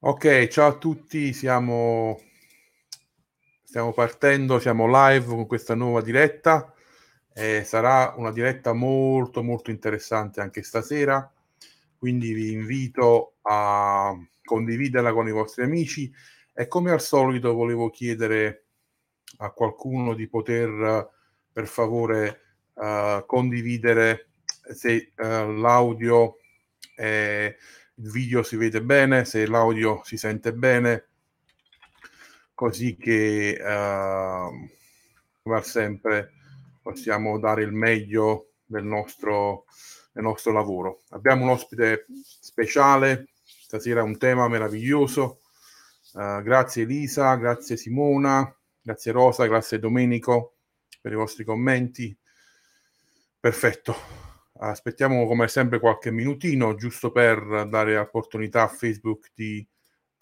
Ok, ciao a tutti, siamo, stiamo partendo, siamo live con questa nuova diretta. Eh, sarà una diretta molto molto interessante anche stasera, quindi vi invito a condividerla con i vostri amici e come al solito volevo chiedere a qualcuno di poter per favore uh, condividere se uh, l'audio è il video si vede bene, se l'audio si sente bene, così che uh, come sempre possiamo dare il meglio del nostro, del nostro lavoro. Abbiamo un ospite speciale, stasera un tema meraviglioso. Uh, grazie Elisa, grazie Simona, grazie Rosa, grazie Domenico per i vostri commenti. Perfetto aspettiamo come sempre qualche minutino giusto per dare opportunità a Facebook di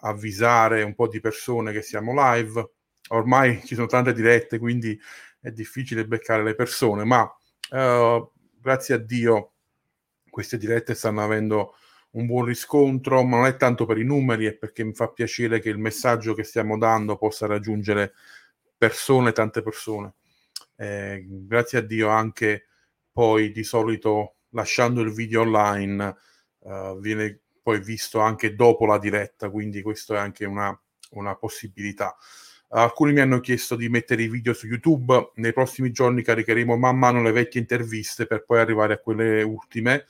avvisare un po' di persone che siamo live. Ormai ci sono tante dirette, quindi è difficile beccare le persone, ma uh, grazie a Dio queste dirette stanno avendo un buon riscontro, ma non è tanto per i numeri, è perché mi fa piacere che il messaggio che stiamo dando possa raggiungere persone, tante persone. Eh, grazie a Dio anche poi di solito lasciando il video online uh, viene poi visto anche dopo la diretta, quindi questo è anche una, una possibilità. Alcuni mi hanno chiesto di mettere i video su YouTube, nei prossimi giorni caricheremo man mano le vecchie interviste per poi arrivare a quelle ultime.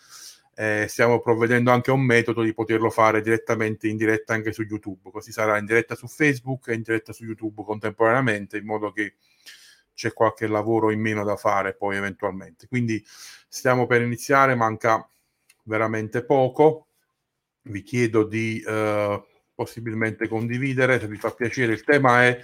Eh, stiamo provvedendo anche a un metodo di poterlo fare direttamente in diretta anche su YouTube, così sarà in diretta su Facebook e in diretta su YouTube contemporaneamente, in modo che c'è qualche lavoro in meno da fare poi eventualmente. Quindi stiamo per iniziare, manca veramente poco. Vi chiedo di eh, possibilmente condividere, se vi fa piacere. Il tema è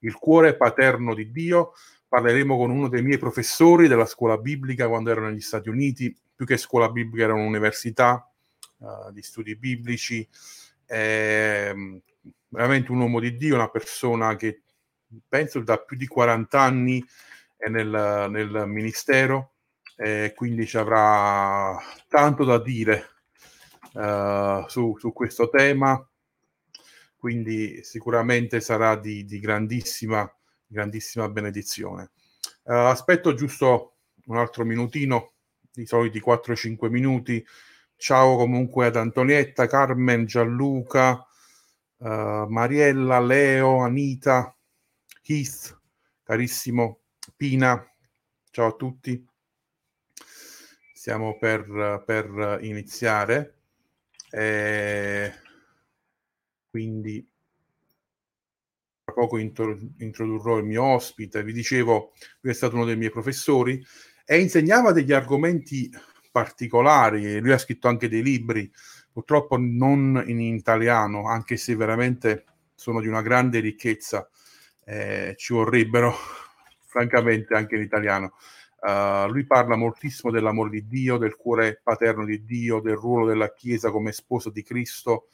il cuore paterno di Dio. Parleremo con uno dei miei professori della scuola biblica quando ero negli Stati Uniti, più che scuola biblica era un'università uh, di studi biblici. È veramente un uomo di Dio, una persona che penso da più di 40 anni è nel, nel ministero e quindi ci avrà tanto da dire uh, su, su, questo tema. Quindi sicuramente sarà di, di grandissima grandissima benedizione. Uh, aspetto giusto un altro minutino di soliti 4-5 minuti. Ciao comunque ad Antonietta, Carmen, Gianluca uh, Mariella, Leo, Anita Keith, carissimo Pina, ciao a tutti. Stiamo per, per iniziare. Eh, quindi tra poco introdurrò il mio ospite. Vi dicevo, lui è stato uno dei miei professori e insegnava degli argomenti particolari. Lui ha scritto anche dei libri, purtroppo non in italiano, anche se veramente sono di una grande ricchezza eh, ci vorrebbero francamente anche in italiano. Uh, lui parla moltissimo dell'amore di Dio, del cuore paterno di Dio, del ruolo della Chiesa come sposo di Cristo,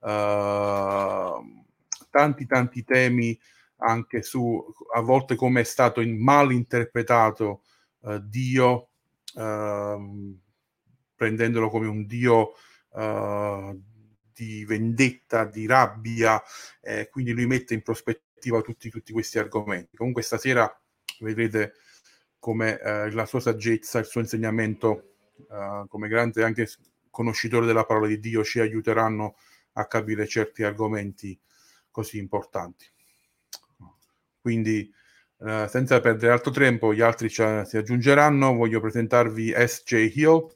uh, tanti tanti temi anche su a volte come è stato mal interpretato uh, Dio, ehm, prendendolo come un Dio di vendetta, di rabbia, eh, quindi lui mette in prospettiva effettiva tutti, tutti questi argomenti. Comunque stasera vedrete come eh, la sua saggezza, il suo insegnamento eh, come grande anche conoscitore della parola di Dio ci aiuteranno a capire certi argomenti così importanti. Quindi eh, senza perdere altro tempo, gli altri ci, si aggiungeranno. Voglio presentarvi SJ Hill.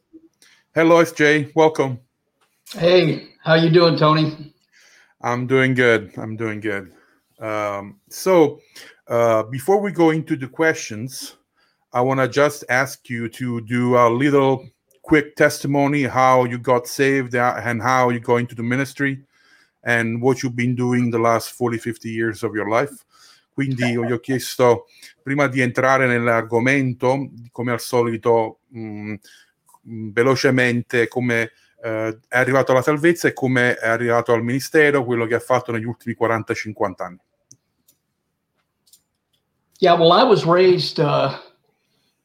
Hello SJ, welcome. Hey, how you doing, Tony? I'm doing good. I'm doing good. Um, so, uh, before we go into the questions, I want to just ask you to do a little quick testimony how you got saved uh, and how you go into the ministry and what you've been doing the last 40 50 years of your life. Quindi gli ho chiesto prima di entrare nell'argomento come al solito mh, mm, mm, velocemente come eh, è arrivato alla salvezza e come è arrivato al ministero quello che ha fatto negli ultimi 40-50 anni Yeah, well, I was raised uh,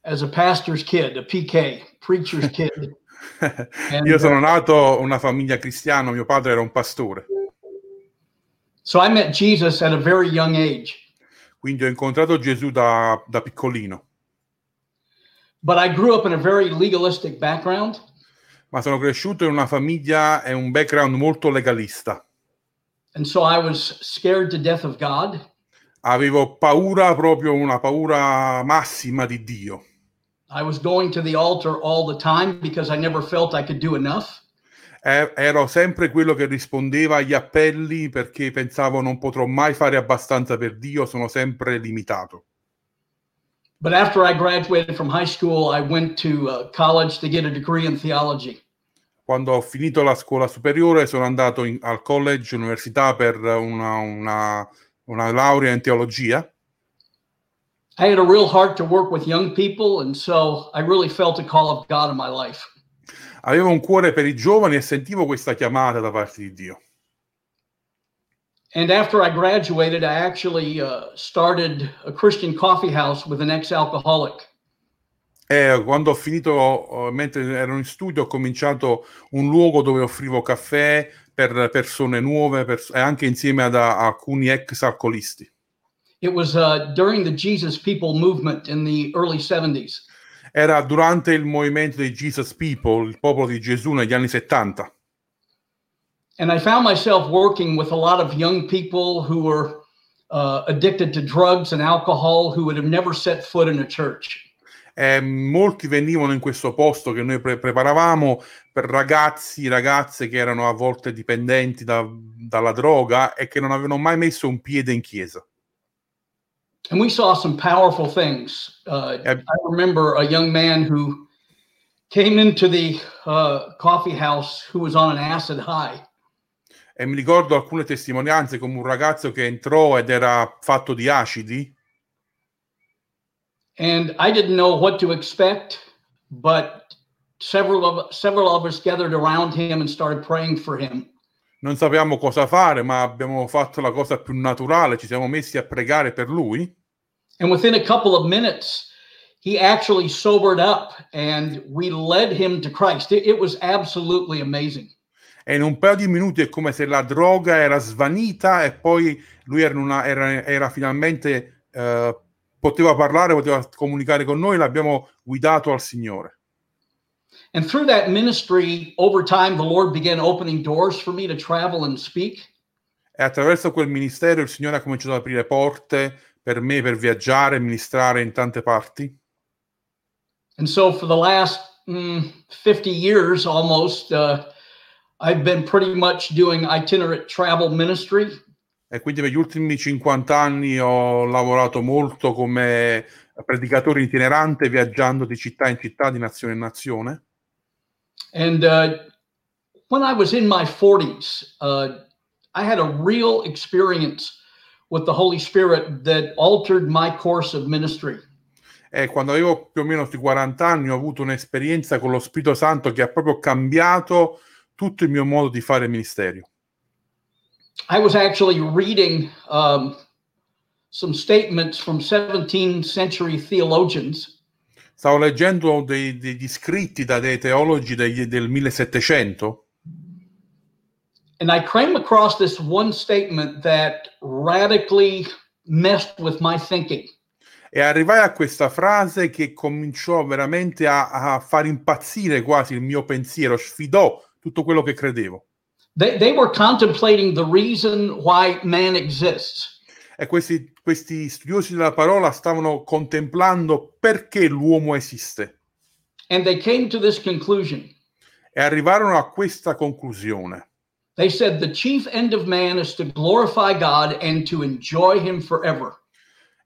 as a pastor's kid, a PK, preacher's kid. And, Io sono uh, nato una famiglia cristiana, mio padre era un pastore. So I met Jesus at a very young age. Quindi ho incontrato Gesù da, da piccolino, But I grew up in a very legalistic background. ma sono cresciuto in una famiglia e un background molto legalista. And so I was scared to death of God. Avevo paura, proprio una paura massima di Dio. I was going to the altar all the time because I never felt I could do enough. E- ero sempre quello che rispondeva agli appelli perché pensavo non potrò mai fare abbastanza per Dio, sono sempre limitato. But after I graduated from high school, I went to uh, college to get a degree in theology. Quando ho finito la scuola superiore sono andato in- al college, università per una, una- una laurea in teologia I had a real heart to work with young people, and so I really felt a call of God in my life. Avevo un cuore per i giovani e sentivo questa chiamata da parte di Dio. And after I graduated, I actually uh, started a Christian coffee house with an ex alcoholic. E quando ho finito, mentre ero in studio, ho cominciato un luogo dove offrivo caffè per persone nuove pers- e anche insieme ad a- alcuni ex alcolisti. It was uh, during the Jesus People movement in the early 70s. Era durante il movimento dei Jesus People, il popolo di Gesù negli anni 70. And I found myself working with a lot of young people who were uh, addicted to drugs and alcohol who would have never set foot in a church. E molti venivano in questo posto che noi pre- preparavamo per ragazzi, ragazze che erano a volte dipendenti da- dalla droga e che non avevano mai messo un piede in chiesa. And we saw some powerful things. Uh. I remember a young man who came into the uh, coffee house who was on an acid high. E mi ricordo alcune testimonianze come un ragazzo che entrò ed era fatto di acidi And I didn't know what to expect, but several of several of us gathered around him and started praying for him. non sapevamo cosa fare, ma abbiamo fatto la cosa più naturale, ci siamo messi a pregare per lui And within a couple of minutes, he actually sobered up and we led him to Christ. It, it was absolutely amazing. e in un paio di minuti è come se la droga era svanita e poi lui era, una- era- era finalmente, eh, poteva parlare, poteva comunicare con noi, l'abbiamo guidato al Signore. And through that ministry, over time, the Lord began opening doors for me to travel and speak. E attraverso quel ministero il Signore ha cominciato ad aprire porte per me, per viaggiare e ministrare in tante parti. And so for the last mm, 50 years almost, uh, I've been pretty much doing itinerant travel ministry. E quindi negli ultimi 50 anni ho lavorato molto come predicatore itinerante, viaggiando di città in città, di nazione in nazione. And uh, when I was in my 40s, uh, I had a real experience with the Holy Spirit that altered my course of ministry. E quando avevo più o meno sui 40 anni ho avuto un'esperienza con lo Spirito Santo che ha proprio cambiato tutto il mio modo di fare ministero. I was actually reading um, some statements from 17th century theologians, Stavo leggendo dei- degli scritti da dei teologi degli- del 1700 and I came across this one statement that radically messed with my thinking. e arrivai a questa frase che cominciò veramente a, a far impazzire quasi il mio pensiero, sfidò tutto quello che credevo. They, they were contemplating the reason why man exists. E questi, questi studiosi della parola stavano contemplando perché l'uomo esiste And they came to this conclusion. e arrivarono a questa conclusione. They said the chief end of man is to glorify God and to enjoy him forever.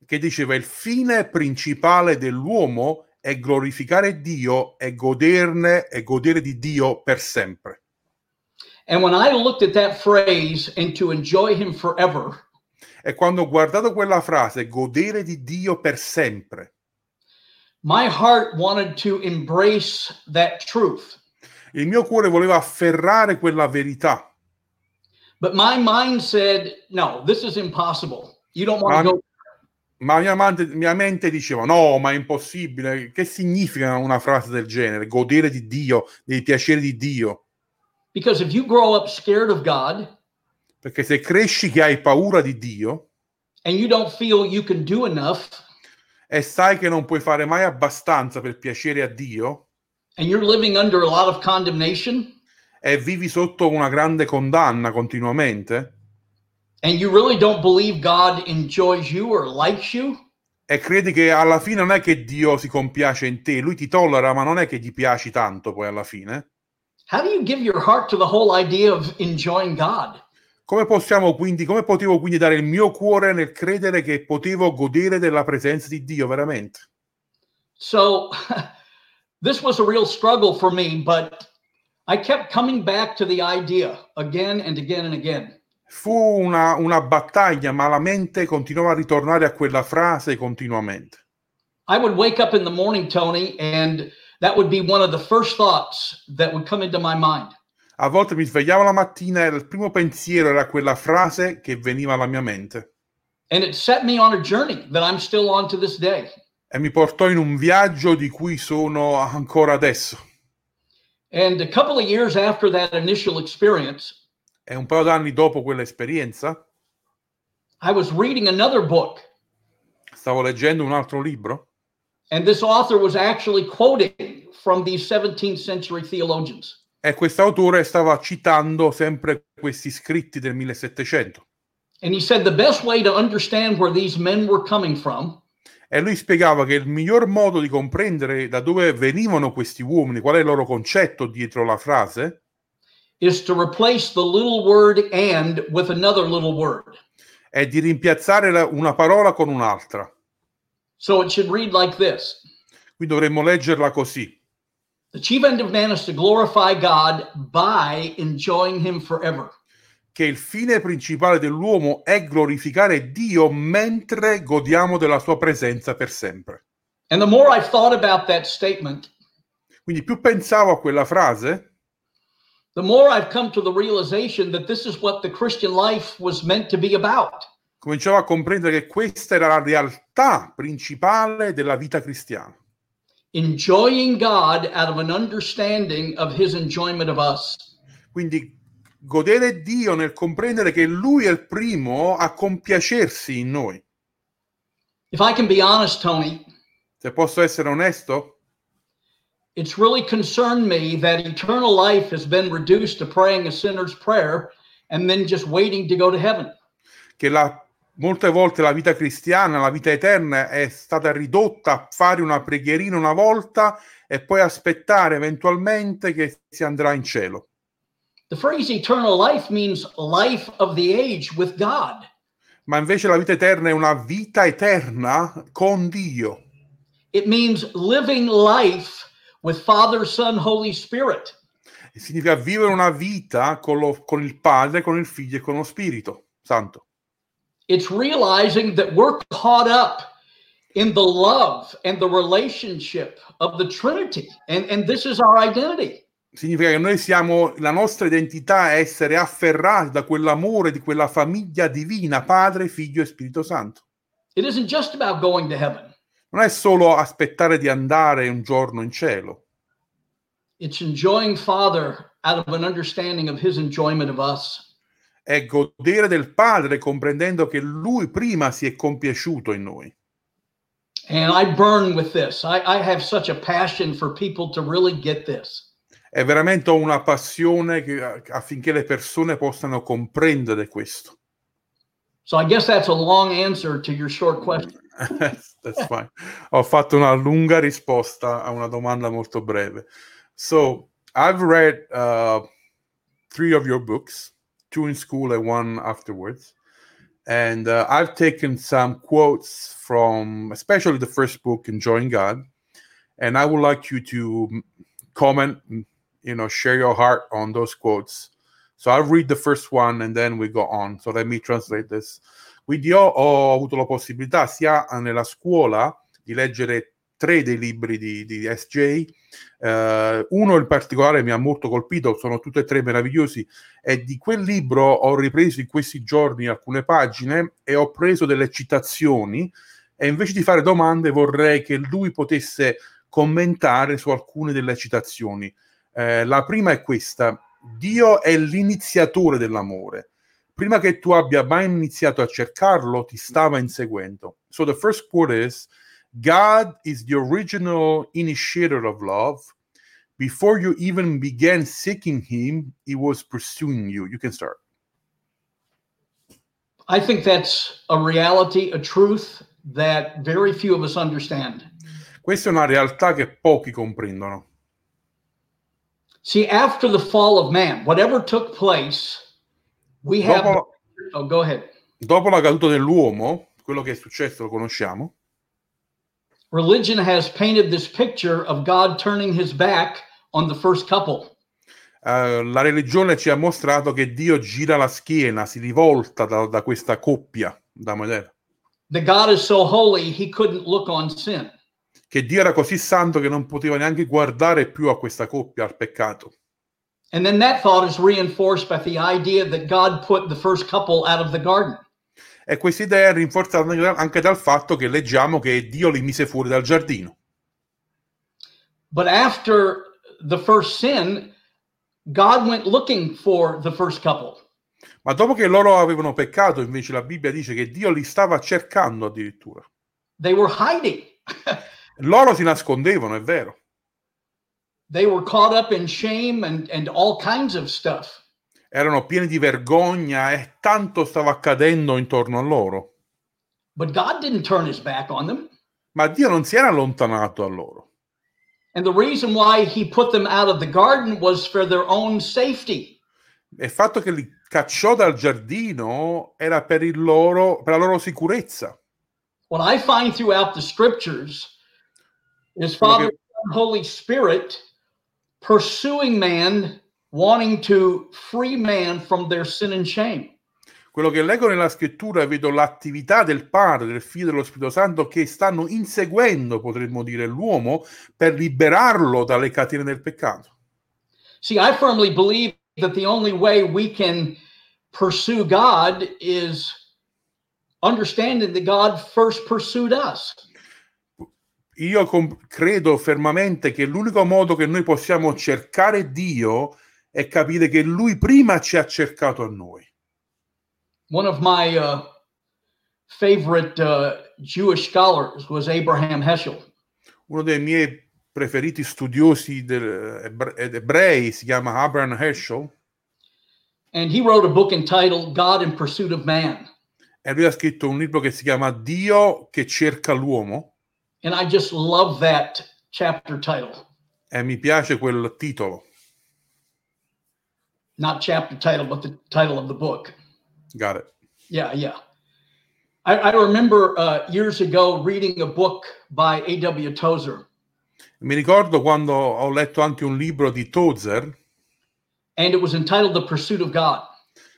che diceva il fine principale dell'uomo è glorificare Dio e goderne e godere di Dio per sempre. And when I looked at that phrase and to enjoy him forever, E quando ho guardato quella frase, godere di Dio per sempre, my heart wanted to embrace that truth. il mio cuore voleva afferrare quella verità, But my mind said, no, this is impossible. You don't want to go. ma mia, mente- mia mente diceva no, ma è impossibile. Che significa una frase del genere? Godere di Dio, dei piaceri di Dio. Because if you grow up scared of God, Perché se cresci che hai paura di Dio and you don't feel you can do enough e sai che non puoi fare mai abbastanza per piacere a Dio and you're living under a lot of condemnation e vivi sotto una grande condanna continuamente and you really don't believe God enjoys you or likes you, e credi che alla fine non è che Dio si compiace in te, lui ti tollera, ma non è che gli piaci tanto poi alla fine. How do you give your heart to the whole idea of enjoying God? Come possiamo quindi, come potevo quindi dare il mio cuore nel credere che potevo godere della presenza di Dio veramente? So this was a real struggle for me, but I kept coming back to the idea again and again and again. Fu una, una battaglia, ma la mente continuava a ritornare a quella frase continuamente. I would wake up in the morning, Tony, and that would be one of the first thoughts that would come into my mind. A volte mi svegliavo la mattina e il primo pensiero era quella frase che veniva alla mia mente And it set me on a journey that I'm still on to this day. e mi portò in un viaggio di cui sono ancora adesso. And a couple of years after that initial experience, E un paio d'anni dopo quell'esperienza I was reading another book, stavo leggendo un altro libro and this author was actually quoting from these 17th century theologians. e quest'autore stava citando sempre questi scritti del 1700 And he said the best way to understand where these men were coming from e lui spiegava che il miglior modo di comprendere da dove venivano questi uomini, qual è il loro concetto dietro la frase, is to replace the little word and with another little word. è di rimpiazzare la- una parola con un'altra. So it should read like this Qui dovremmo leggerla così. The chief end of man is to glorify God by enjoying Him forever. che il fine principale dell'uomo è glorificare Dio mentre godiamo della sua presenza per sempre. And the more I've thought about that statement, Quindi più pensavo a quella frase, the more I've come to the realization that this is what the Christian life was meant to be about. Cominciavo a comprendere che questa era la realtà principale della vita cristiana. Enjoying God out of an understanding of His enjoyment of us. Quindi godere Dio nel comprendere che Lui è il primo a compiacersi in noi. If I can be honest, Tony, Se posso essere onesto, it's really concerned me that eternal life has been reduced to praying a sinner's prayer and then just waiting to go to heaven. che la- molte volte la vita cristiana, la vita eterna è stata ridotta a fare una preghierina una volta e poi aspettare eventualmente che si andrà in cielo. The phrase eternal life means life of the age with God. Ma invece la vita eterna è una vita eterna con Dio. It means living life with Father, Son, Holy Spirit. Significa vivere una vita con, lo- con il Padre, con il Figlio e con lo Spirito Santo. It's realizing that we're caught up in the love and the relationship of the Trinity. And, and this is our identity. Significa che noi siamo, la nostra identità è essere afferrati da quell'amore di quella famiglia divina, Padre, Figlio e Spirito Santo. It isn't just about going to heaven, Non è solo aspettare di andare un giorno in cielo, it's enjoying Father out of an understanding of His enjoyment of us. È godere del Padre comprendendo che Lui prima si è compiaciuto in noi. And I burn with this. I, I have such a passion for people to really get this. È veramente una passione che- affinché le persone possano comprendere questo. So I guess that's a long answer to your short question. That's fine. Ho fatto una lunga risposta a una domanda molto breve. So, I've read uh, three of your books, in school and one afterwards. And uh, I've taken some quotes from, especially the first book, Enjoying God. And I would like you to mm, comment, mm, you know, share your heart on those quotes. So I'll read the first one and then we go on. So let me translate this. Quindi io ho avuto la possibilità sia nella scuola di leggere tre dei libri di, di SJ, eh, uno in particolare mi ha molto colpito, sono tutti e tre meravigliosi, e di quel libro ho ripreso in questi giorni alcune pagine e ho preso delle citazioni e invece di fare domande vorrei che lui potesse commentare su alcune delle citazioni. Eh, la prima è questa, Dio è l'iniziatore dell'amore prima che tu abbia mai iniziato a cercarlo, ti stava inseguendo. So the first quote is God is the original initiator of love. Before you even began seeking him, he was pursuing you. You can start. I think that's a reality, a truth that very few of us understand. Questa è una realtà che pochi comprendono. See, after the fall of man, whatever took place, we have. Dopo, Oh, go ahead. dopo la caduta dell'uomo, quello che è successo lo conosciamo, Religion has painted this picture of God turning his back on the first couple. eh, la religione ci ha mostrato che Dio gira la schiena, si rivolta da, da questa coppia da Medea. That God is so holy, he couldn't look on sin. Che Dio era così santo che non poteva neanche guardare più a questa coppia, al peccato. And then that thought is reinforced by the idea that God put the first couple out of the garden. E questa idea è rinforzata anche dal fatto che leggiamo che Dio li mise fuori dal giardino. But after the first sin, God went looking for the first couple. Ma dopo che loro avevano peccato, invece la Bibbia dice che Dio li stava cercando addirittura. They were hiding. Loro si nascondevano, è vero. they were caught up in shame and, and all kinds of stuff. Erano pieni di vergogna e tanto stava accadendo intorno a loro. But God didn't turn his back on them. Ma Dio non si era allontanato a loro. And the reason why he put them out of the garden was for their own safety. E il fatto che li cacciò dal giardino era per, il loro, per la loro sicurezza. What I find throughout the scriptures is Father che- Holy Spirit pursuing man, wanting to free man from their sin and shame. Quello che leggo nella scrittura vedo l'attività del Padre, del Figlio e dello Spirito Santo che stanno inseguendo, potremmo dire, l'uomo per liberarlo dalle catene del peccato. See, I firmly believe that the only way we can pursue God is understanding that God first pursued us. Io com- credo fermamente che l'unico modo che noi possiamo cercare Dio è capire che Lui prima ci ha cercato a noi. One of my uh, favorite uh, Jewish scholars was Abraham Heschel. Uno dei miei preferiti studiosi del- ebre- ebrei si chiama Abraham Herschel And he wrote a book entitled God in Pursuit of Man. e lui ha scritto un libro che si chiama Dio che cerca l'uomo And I just love that chapter title. e mi piace quel titolo. Not chapter title, but the title of the book. Got it. Yeah, yeah. I, I remember uh, years ago reading a book by A.W. Tozer, Mi ricordo quando ho letto anche un libro di Tozer and it was entitled The Pursuit of God.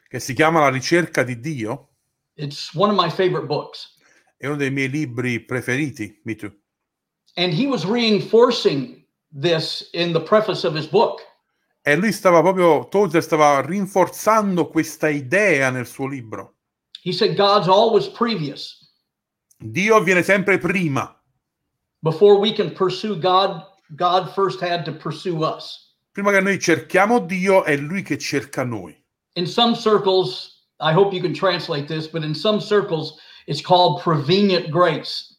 che si chiama La ricerca di Dio. It's one of my favorite books. È uno dei miei libri preferiti, me too. And he was reinforcing this in the preface of his book. E lui stava proprio, Tozer stava rinforzando questa idea nel suo libro. He said, God's always previous. Dio viene sempre prima. Before we can pursue God, God first had to pursue us. Prima che noi cerchiamo Dio, è Lui che cerca noi. In some circles, I hope you can translate this, but in some circles, it's called prevenient grace.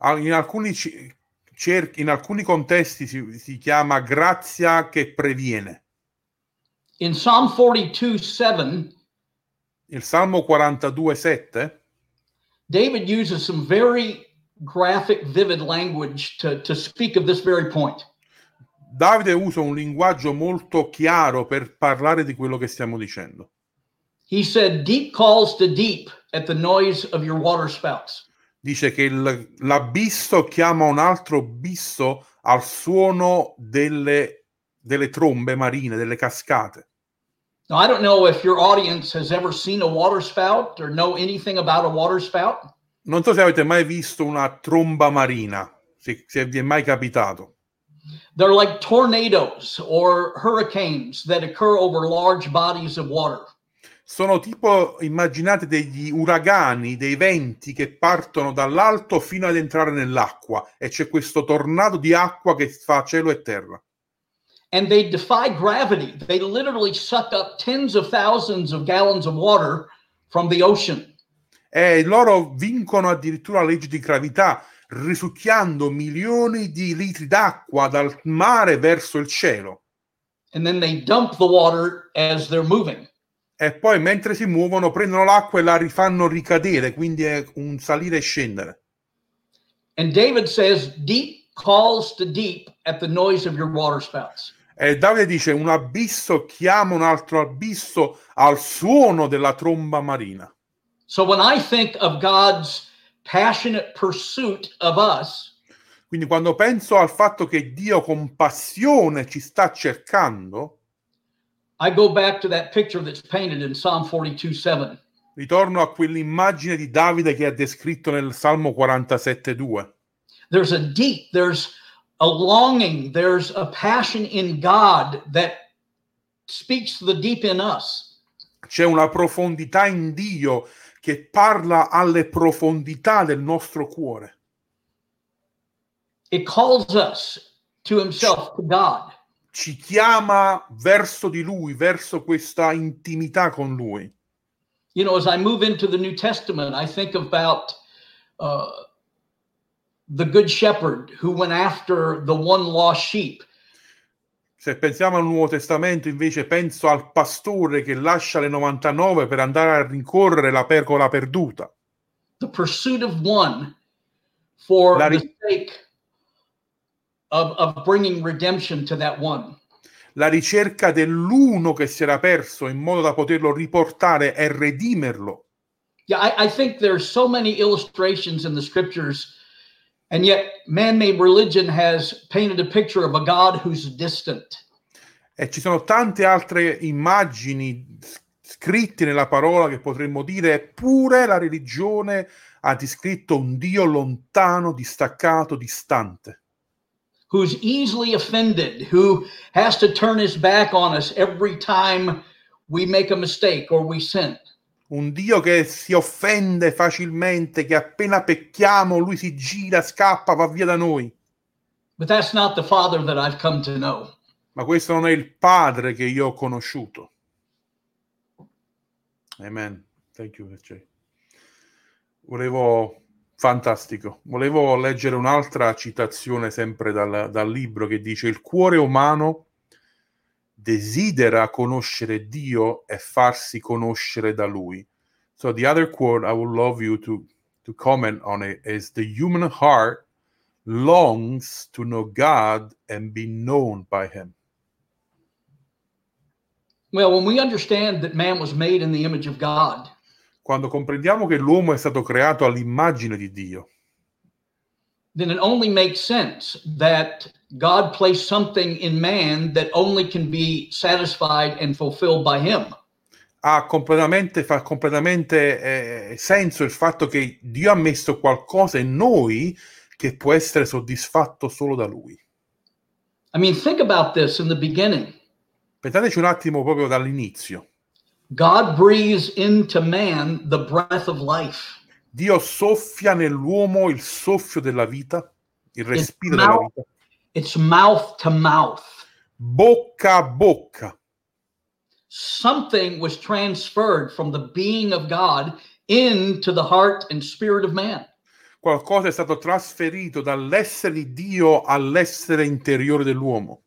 Ah, In alcuni, cer- in alcuni contesti si, si chiama grazia che previene. In Psalm 42 7, Il Salmo 42, 7 David uses some very graphic, vivid language to, to speak of this very point. Davide usa un linguaggio molto chiaro per parlare di quello che stiamo dicendo. He said, Deep calls to deep at the noise of your water spouts. Dice che il- l'abisso chiama un altro bisso al suono delle, delle trombe marine, delle cascate. Now, I don't know if your audience has ever seen a water spout or know anything about a water spout, Non so se avete mai visto una tromba marina, se, se vi è mai capitato. they're like tornadoes or hurricanes that occur over large bodies of water. Sono tipo, immaginate degli uragani, dei venti che partono dall'alto fino ad entrare nell'acqua e c'è questo tornado di acqua che fa cielo e terra. and they defy gravity. They literally suck up tens of thousands of gallons of water from the ocean. E loro vincono addirittura la legge di gravità, risucchiando milioni di litri d'acqua dal mare verso il cielo. And then they dump the water as they're moving. E poi mentre si muovono prendono l'acqua e la rifanno ricadere, quindi è un salire e scendere. And David says, Deep calls to deep at the noise of your water spouts. E Davide dice: Un abisso chiama un altro abisso al suono della tromba marina. So when I think of God's passionate pursuit of us, Quindi quando penso al fatto che Dio con passione ci sta cercando, I go back to that picture that's painted in Psalm 42 7. ritorno a quell'immagine di Davide che è descritto nel Salmo 47:2. There's a deep, there's a longing, there's a passion in God that speaks to the deep in us. C'è una profondità in Dio che parla alle profondità del nostro cuore. It calls us to Himself, to God. Ci chiama verso di Lui, verso questa intimità con Lui. You know, as I move into the New Testament, I think about uh, the Good Shepherd who went after the one lost sheep. Se pensiamo al Nuovo Testamento, invece, penso al pastore che lascia le 99 per andare a rincorrere la pecora perduta. the pursuit of one for La the ri- sake of, of bringing redemption to that one. La ricerca dell'uno che si era perso in modo da poterlo riportare e redimerlo. Yeah, I, I think there's so many illustrations in the scriptures, and yet man-made religion has painted a picture of a God who's distant. E ci sono tante altre immagini scritte nella parola che potremmo dire, eppure la religione ha descritto un Dio lontano, distaccato, distante. Who's easily offended, who has to turn his back on us every time we make a mistake or we sin. Un Dio che si offende facilmente, che appena pecchiamo lui si gira, scappa, va via da noi. But that's not the Father that I've come to know. Ma questo non è il Padre che io ho conosciuto. Amen. Thank you, Jay. Volevo, fantastico, volevo leggere un'altra citazione sempre dal, dal libro che dice il cuore umano desidera conoscere Dio e farsi conoscere da Lui. So the other quote I would love you to, to comment on it is the human heart longs to know God and be known by Him. Well, when we understand that man was made in the image of God, Quando comprendiamo che l'uomo è stato creato all'immagine di Dio, then it only makes sense that God placed something in man that only can be satisfied and fulfilled by him. ha completamente, fa completamente eh, senso il fatto che Dio ha messo qualcosa in noi che può essere soddisfatto solo da Lui. I mean, think about this in the beginning. Pensateci un attimo proprio dall'inizio. God breathes into man the breath of life. Dio soffia nell'uomo il soffio della vita, il respiro della mouth. vita, It's mouth to mouth. bocca a bocca. Something was transferred from the being of God into the heart and spirit of man. Qualcosa è stato trasferito dall'essere di Dio all'essere interiore dell'uomo.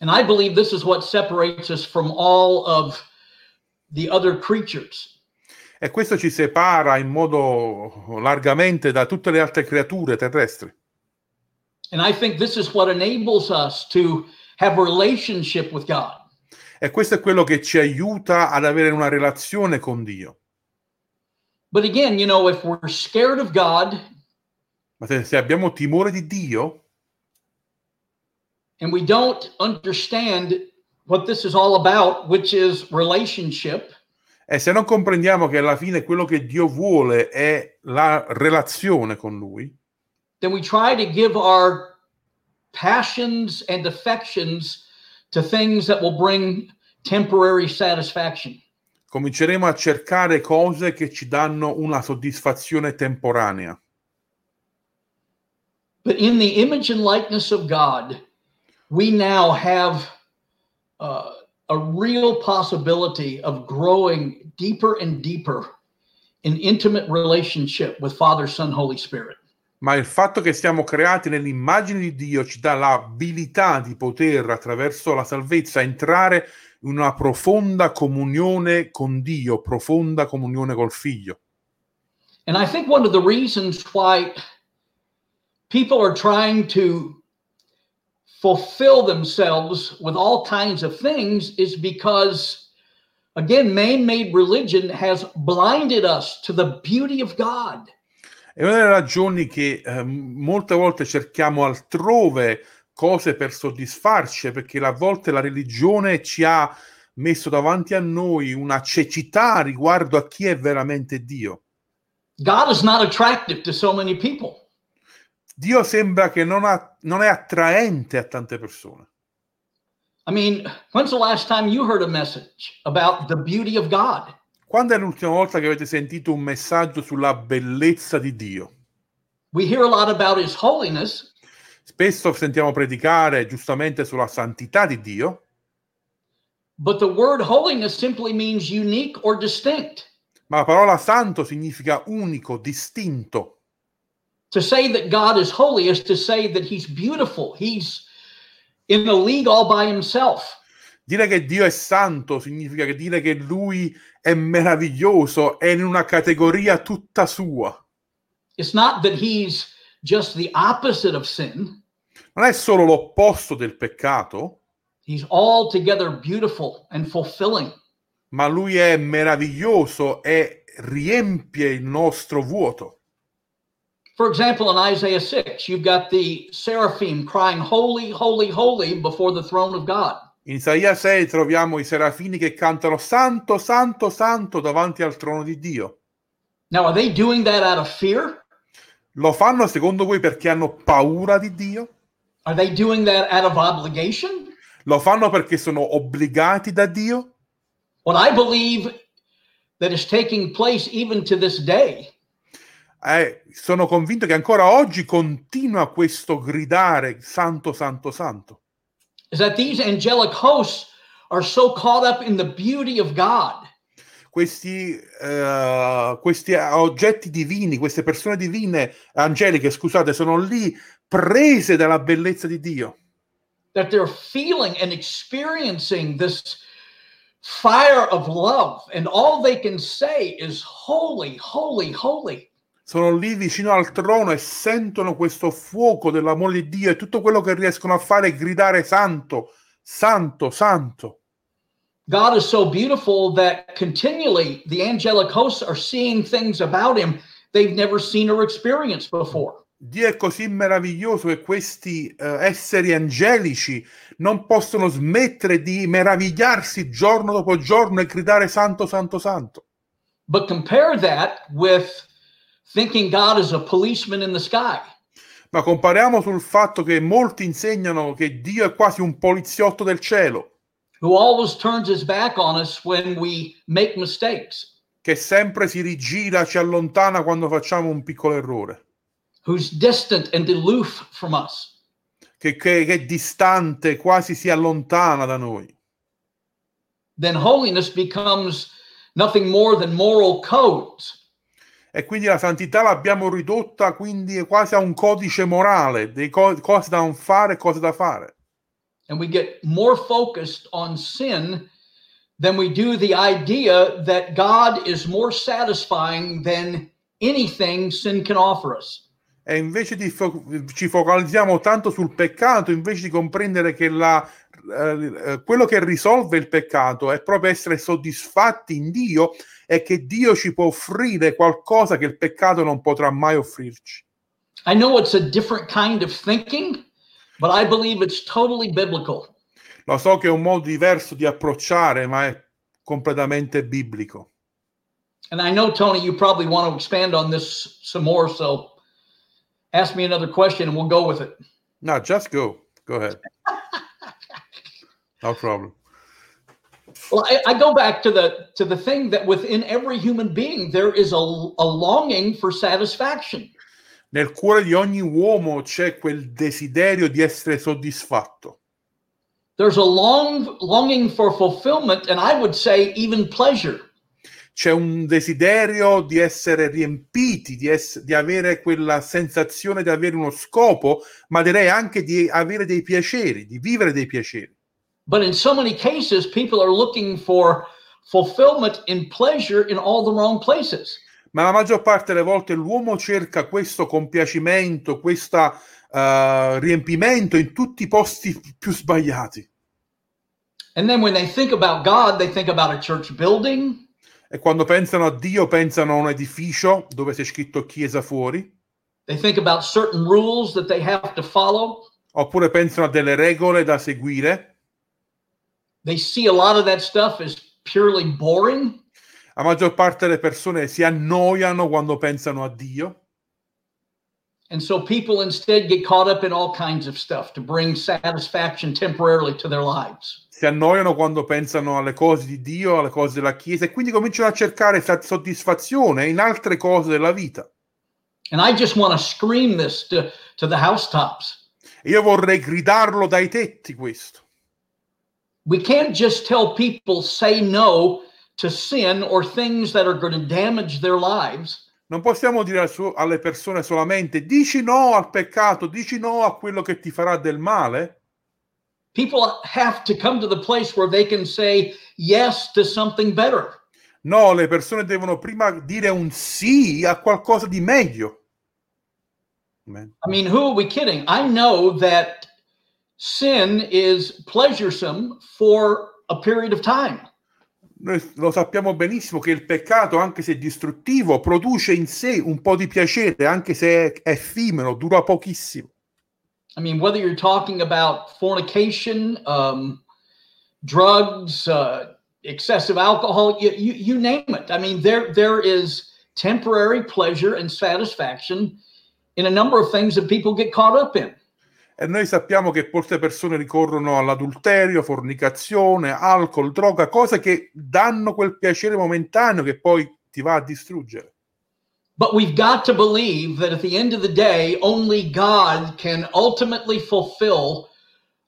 And I believe this is what separates us from all of the other creatures. E questo ci separa in modo largamente da tutte le altre creature terrestri. And I think this is what enables us to have a relationship with God. E questo è quello che ci aiuta ad avere una relazione con Dio. But again, you know, if we're scared of God Ma se, se abbiamo timore di Dio and we don't understand what this is all about, which is relationship, e se non comprendiamo che alla fine quello che Dio vuole è la relazione con Lui, then we try to give our passions and affections to things that will bring temporary satisfaction. cominceremo a cercare cose che ci danno una soddisfazione temporanea. But in the image and likeness of God, we now have uh, a real possibility of growing deeper and deeper in intimate relationship with Father, Son, Holy Spirit. ma il fatto che siamo creati nell'immagine di Dio ci dà l'abilità di poter attraverso la salvezza entrare in una profonda comunione con Dio, profonda comunione col Figlio. And I think one of the reasons why people are trying to fulfill themselves with all kinds of things is because, again, man made religion has blinded us to the beauty of God. È una delle ragioni che eh, molte volte cerchiamo altrove cose per soddisfarci, perché a volte la religione ci ha messo davanti a noi una cecità riguardo a chi è veramente Dio. God is not attractive to so many people. Dio sembra che non, ha- non è attraente a tante persone. I mean, when's the last time you heard a message about the beauty of God? Quando è l'ultima volta che avete sentito un messaggio sulla bellezza di Dio? We hear a lot about his holiness, Spesso sentiamo predicare giustamente sulla santità di Dio, but the word holiness simply means unique or distinct. ma la parola santo significa unico, distinto. To say that God is holy is to say that he's beautiful. He's in a league all by himself. Dire che Dio è santo significa che dire che Lui è meraviglioso, è in una categoria tutta sua. It's not that he's just the opposite of sin. Non è solo l'opposto del peccato, He's altogether beautiful and fulfilling. ma Lui è meraviglioso e riempie il nostro vuoto. For example, in Isaiah 6, you've got the seraphim crying, Holy, holy, holy before the throne of God. In Isaia 6 troviamo i serafini che cantano Santo, Santo, Santo davanti al trono di Dio. Now, are they doing that out of fear? Lo fanno secondo voi perché hanno paura di Dio? Are they doing that out of obligation? Lo fanno perché sono obbligati da Dio? What I believe that is taking place even to this day Eh, sono convinto che ancora oggi continua questo gridare Santo, Santo, Santo. is that these angelic hosts are so caught up in the beauty of God Questi, eh, questi oggetti divini, queste persone divine, angeliche, scusate, sono lì prese dalla bellezza di Dio. that they're feeling and experiencing this fire of love, and all they can say is, Holy, holy, holy. Sono lì vicino al trono e sentono questo fuoco dell'amore di Dio e tutto quello che riescono a fare è gridare santo, santo, santo. God is so beautiful that continually the angelic hosts are seeing things about him they've never seen or experienced before. Dio è così meraviglioso che questi eh, esseri angelici non possono smettere di meravigliarsi giorno dopo giorno e gridare santo, santo, santo. But compare that with thinking God is a policeman in the sky. Ma compariamo sul fatto che molti insegnano che Dio è quasi un poliziotto del cielo, who always turns his back on us when we make mistakes, che sempre si rigira, ci allontana quando facciamo un piccolo errore, who's distant and aloof from us. che, che- che è distante, quasi si allontana da noi. Then holiness becomes nothing more than moral codes. E quindi la santità l'abbiamo ridotta quindi quasi a un codice morale, dei co- cose da non fare e cose da fare. And we get more focused on sin than we do the idea that God is more satisfying than anything sin can offer us. E invece di fo- ci focalizziamo tanto sul peccato, invece di comprendere che la, eh, quello che risolve il peccato è proprio essere soddisfatti in Dio e che Dio ci può offrire qualcosa che il peccato non potrà mai offrirci. I know it's a different kind of thinking, but I believe it's totally biblical. Lo so che è un modo diverso di approcciare, ma è completamente biblico. And I know, Tony, you probably want to expand on this some more. So ask me another question and we'll go with it. No, just go. Go ahead. No problem. Well, I, I go back to the to the thing that within every human being there is a, a longing for satisfaction. Nel cuore di ogni uomo c'è quel desiderio di essere soddisfatto. there's a long longing for fulfillment, and I would say even pleasure. C'è un desiderio di essere riempiti, di, ess- di avere quella sensazione di avere uno scopo, ma direi anche di avere dei piaceri, di vivere dei piaceri. But in so many cases, people are looking for fulfillment in pleasure in all the wrong places. Ma la maggior parte delle volte l'uomo cerca questo compiacimento, questo riempimento in tutti i posti più sbagliati. And then when they think about God, they think about a church building, E quando pensano a Dio, pensano a un edificio dove c'è scritto chiesa fuori, they think about certain rules that they have to follow. oppure pensano a delle regole da seguire. They see a lot of that stuff as purely boring. La maggior parte delle persone si annoiano quando pensano a Dio And so people instead get caught up in all kinds of stuff to bring satisfaction temporarily to their lives. si annoiano quando pensano alle cose di Dio, alle cose della Chiesa e quindi cominciano a cercare soddisfazione in altre cose della vita. And I just want to scream this to, to the housetops. E io vorrei gridarlo dai tetti questo. We can't just tell people say no to sin or things that are going to damage their lives. Non possiamo dire alle persone solamente dici no al peccato, dici no a quello che ti farà del male. People have to come to the place where they can say yes to something better. No, le persone devono prima dire un sì a qualcosa di meglio. Amen. I mean, who are we kidding? I know that sin is pleasuresome for a period of time. Noi lo sappiamo benissimo che il peccato, anche se distruttivo, produce in sé un po' di piacere, anche se è effimero, dura pochissimo. I mean, whether you're talking about fornication, um, drugs, uh, excessive alcohol, you, you, you name it. I mean, there there is temporary pleasure and satisfaction in a number of things that people get caught up in. E noi sappiamo che molte persone ricorrono all'adulterio, fornicazione, alcol, droga, cose che danno quel piacere momentaneo che poi ti va a distruggere. But we've got to believe that at the end of the day, only God can ultimately fulfill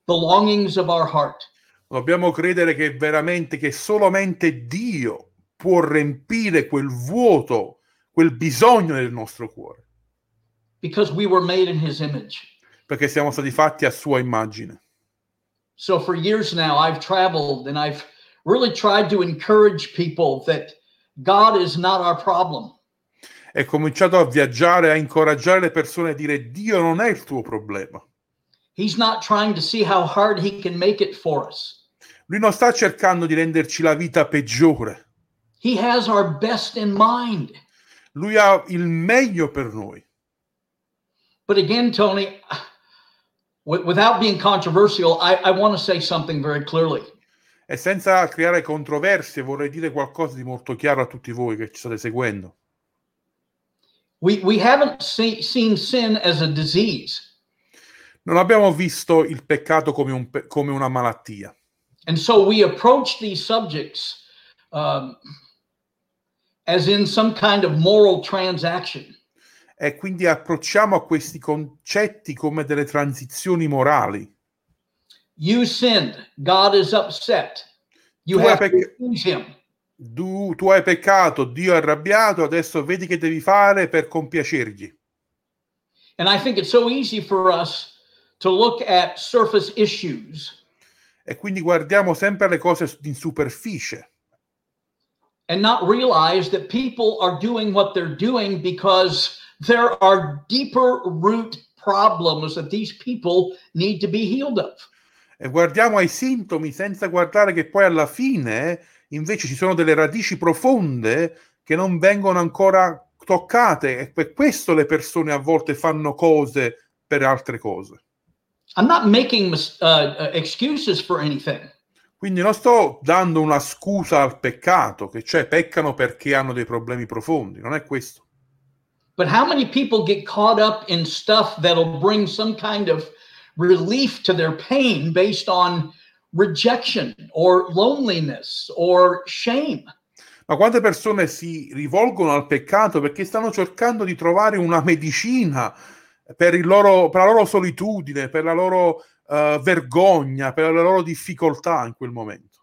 the longings of our heart. Dobbiamo credere che veramente, che solamente Dio può riempire quel vuoto, quel bisogno del nostro cuore, because we were made in his image. Perché siamo stati fatti a sua immagine. So for years now, I've traveled and I've really tried to encourage people that God is not our problem. E cominciato a viaggiare, a incoraggiare le persone a dire Dio non è il tuo problema. He's not trying to see how hard he can make it for us. Lui non sta cercando di renderci la vita peggiore. He has our best in mind. Lui ha il meglio per noi. But again, Tony, wi- without being controversial, I, I want to say something very clearly. E senza creare controversie vorrei dire qualcosa di molto chiaro a tutti voi che ci state seguendo. We, we haven't see, seen sin as a disease. Non abbiamo visto il peccato come, un pe- come una malattia. And so we approach these subjects um, as in some kind of moral transaction. E quindi approcciamo a questi concetti come delle transizioni morali. You sinned. God is upset. You Tu hai have to pecc- appease him. Tu, tu hai peccato, Dio è arrabbiato, adesso vedi che devi fare per compiacergli. And I think it's so easy for us to look at surface issues E quindi guardiamo sempre le cose in superficie and not realize that people are doing what they're doing because there are deeper root problems that these people need to be healed of. e guardiamo ai sintomi senza guardare che poi alla fine invece ci sono delle radici profonde che non vengono ancora toccate e per questo le persone a volte fanno cose per altre cose. I'm not making uh, uh, excuses for anything. Quindi non sto dando una scusa al peccato, che cioè peccano perché hanno dei problemi profondi, non è questo. But how many people get caught up in stuff that'll bring some kind of relief to their pain based on rejection or loneliness or shame? Ma quante persone si rivolgono al peccato perché stanno cercando di trovare una medicina per, il loro, per la loro solitudine, per la loro eh, vergogna, per le loro difficoltà in quel momento.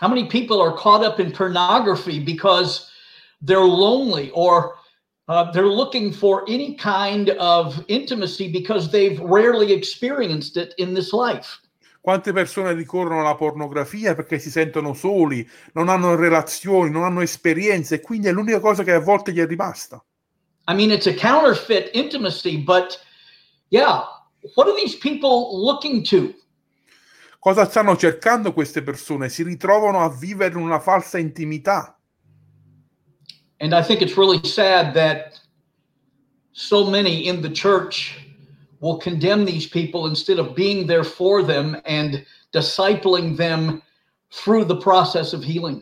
How many people are caught up in pornography because they're lonely or uh, they're looking for any kind of intimacy because they've rarely experienced it in this life? Quante persone ricorrono alla pornografia perché si sentono soli, non hanno relazioni, non hanno esperienze quindi è l'unica cosa che a volte gli è rimasta. I mean, it's a counterfeit intimacy, but yeah, what are these people looking to? Cosa stanno cercando queste persone? Si ritrovano a vivere in una falsa intimità. And I think it's really sad that so many in the church will condemn these people instead of being there for them and discipling them through the process of healing.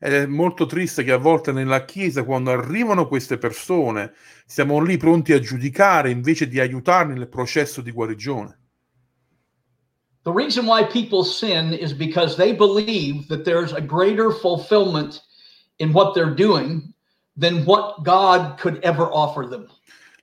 Ed è molto triste che a volte nella Chiesa, quando arrivano queste persone, siamo lì pronti a giudicare invece di aiutarli nel processo di guarigione. The reason why people sin is because they believe that there's a greater fulfillment in what they're doing than what God could ever offer them.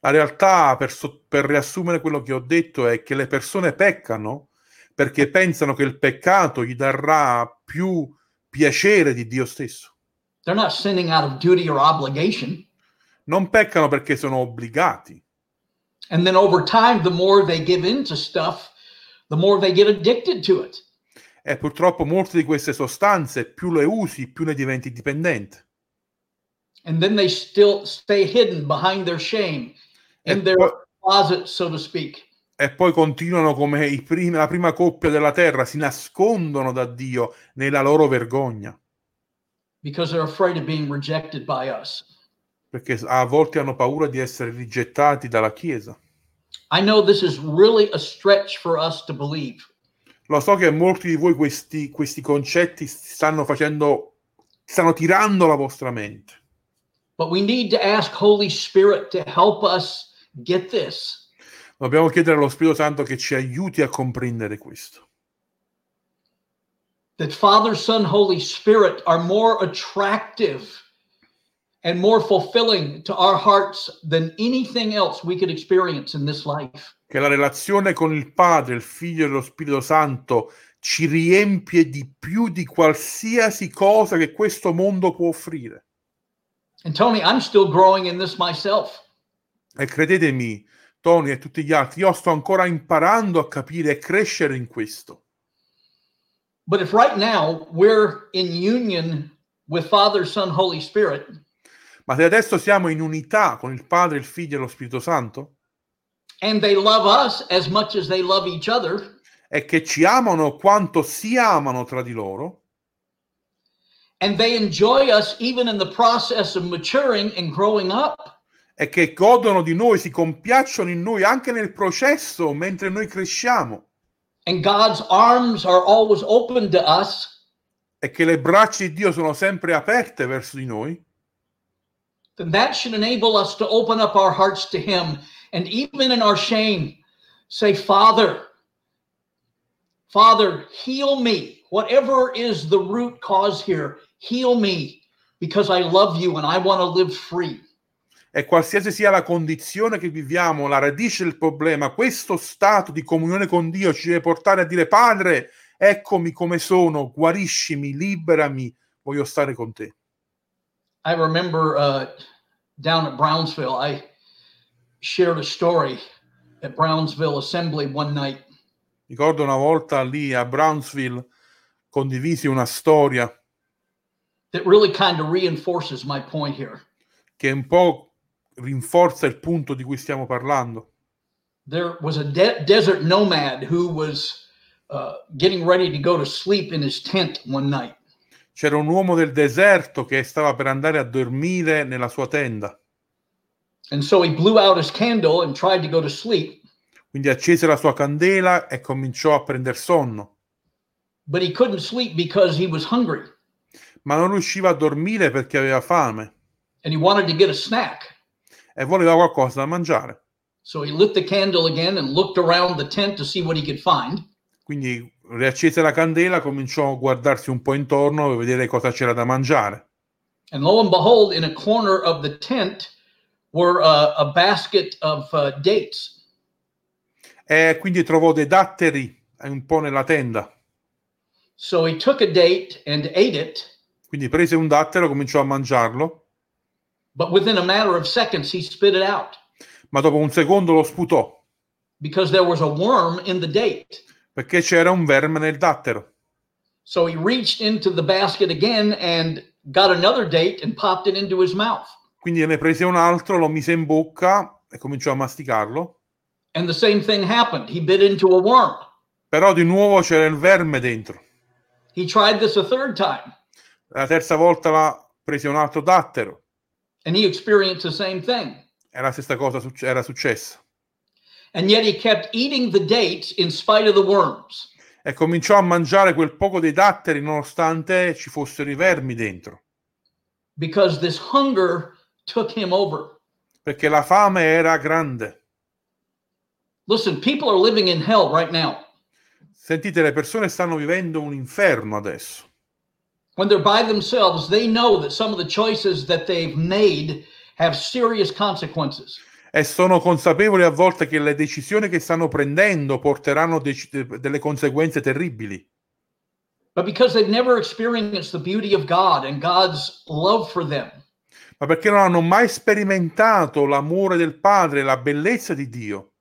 La realtà, per, so- per riassumere quello che ho detto, è che le persone peccano perché pensano che il peccato gli darà più piacere di Dio stesso. They're not sinning out of duty or obligation. Non peccano perché sono obbligati. And then over time, the more they give into stuff, the more they get addicted to it. E purtroppo molte di queste sostanze, più le usi, più ne diventi dipendente. And then they still stay hidden behind their shame in E their poi- closet, so to speak. e poi continuano come primi- la prima coppia della terra, si nascondono da Dio nella loro vergogna, because they're afraid of being rejected by us. perché a volte hanno paura di essere rigettati dalla Chiesa. I know this is really a stretch for us to believe, Lo so che molti di voi questi, questi concetti stanno facendo, stanno tirando la vostra mente, but we need to ask Holy Spirit to help us get this. dobbiamo chiedere allo Spirito Santo che ci aiuti a comprendere questo. That Father, Son, Holy Spirit are more attractive and more fulfilling to our hearts than anything else we could experience in this life. Che la relazione con il Padre, il Figlio e lo Spirito Santo ci riempie di più di qualsiasi cosa che questo mondo può offrire. And Tony, I'm still growing in this myself. E credetemi, Tony e tutti gli altri, io sto ancora imparando a capire e crescere in questo. But if right now we're in union with Father, Son, Holy Spirit, Ma se adesso siamo in unità con il Padre, il Figlio e lo Spirito Santo, and they love us as much as they love each other, e che ci amano quanto si amano tra di loro, and they enjoy us even in the process of maturing and growing up, e che godono di noi, si compiacciono in noi anche nel processo mentre noi cresciamo, and God's arms are always open to us, e che le braccia di Dio sono sempre aperte verso di noi, then that should enable us to open up our hearts to Him and even in our shame, say, Father, Father, heal me. Whatever is the root cause here, heal me because I love you and I want to live free. e qualsiasi sia la condizione che viviamo, la radice del problema, questo stato di comunione con Dio ci deve portare a dire Padre, eccomi come sono, guariscimi, liberami, voglio stare con te. I remember uh, down at Brownsville, I shared a story at Brownsville Assembly one night. Ricordo una volta lì a Brownsville condivisi una storia that really kind of reinforces my point here. che un po' rinforza il punto di cui stiamo parlando. There was a de- desert nomad who was uh, getting ready to go to sleep in his tent one night. C'era un uomo del deserto che stava per andare a dormire nella sua tenda, And so he blew out his candle and tried to go to sleep, quindi accese la sua candela e cominciò a prendere sonno, but he couldn't sleep because he was hungry ma non riusciva a dormire perché aveva fame and he wanted to get a snack. e voleva qualcosa da mangiare. So he lit the candle again and looked around the tent to see what he could find. Quindi riaccese la candela, cominciò a guardarsi un po' intorno per vedere cosa c'era da mangiare. And lo and behold, in a corner of the tent were uh, a basket of uh, dates. E quindi trovò dei datteri un po' nella tenda. So he took a date and ate it, Quindi prese un dattero, cominciò a mangiarlo, but within a matter of seconds he spit it out ma dopo un secondo lo sputò because there was a worm in the date. perché c'era un verme nel dattero. So he reached into the basket again and got another date and popped it into his mouth. Quindi ne prese un altro, lo mise in bocca e cominciò a masticarlo. And the same thing happened. He bit into a worm. Però di nuovo c'era il verme dentro. He tried this a third time La terza volta la prese un altro dattero and he experienced the same thing. e la stessa cosa era successa. And yet he kept eating the dates in spite of the worms. E cominciò a mangiare quel poco dei datteri nonostante ci fossero i vermi dentro, because this hunger took him over. perché la fame era grande. Listen, people are living in hell right now. Sentite, le persone stanno vivendo un inferno adesso. When they're by themselves, they know that some of the choices that they've made have serious consequences. e sono consapevoli a volte che le decisioni che stanno prendendo porteranno dec- delle conseguenze terribili, But because they've never experienced the beauty of God and God's love for them, ma perché non hanno mai sperimentato l'amore del Padre, la bellezza di Dio,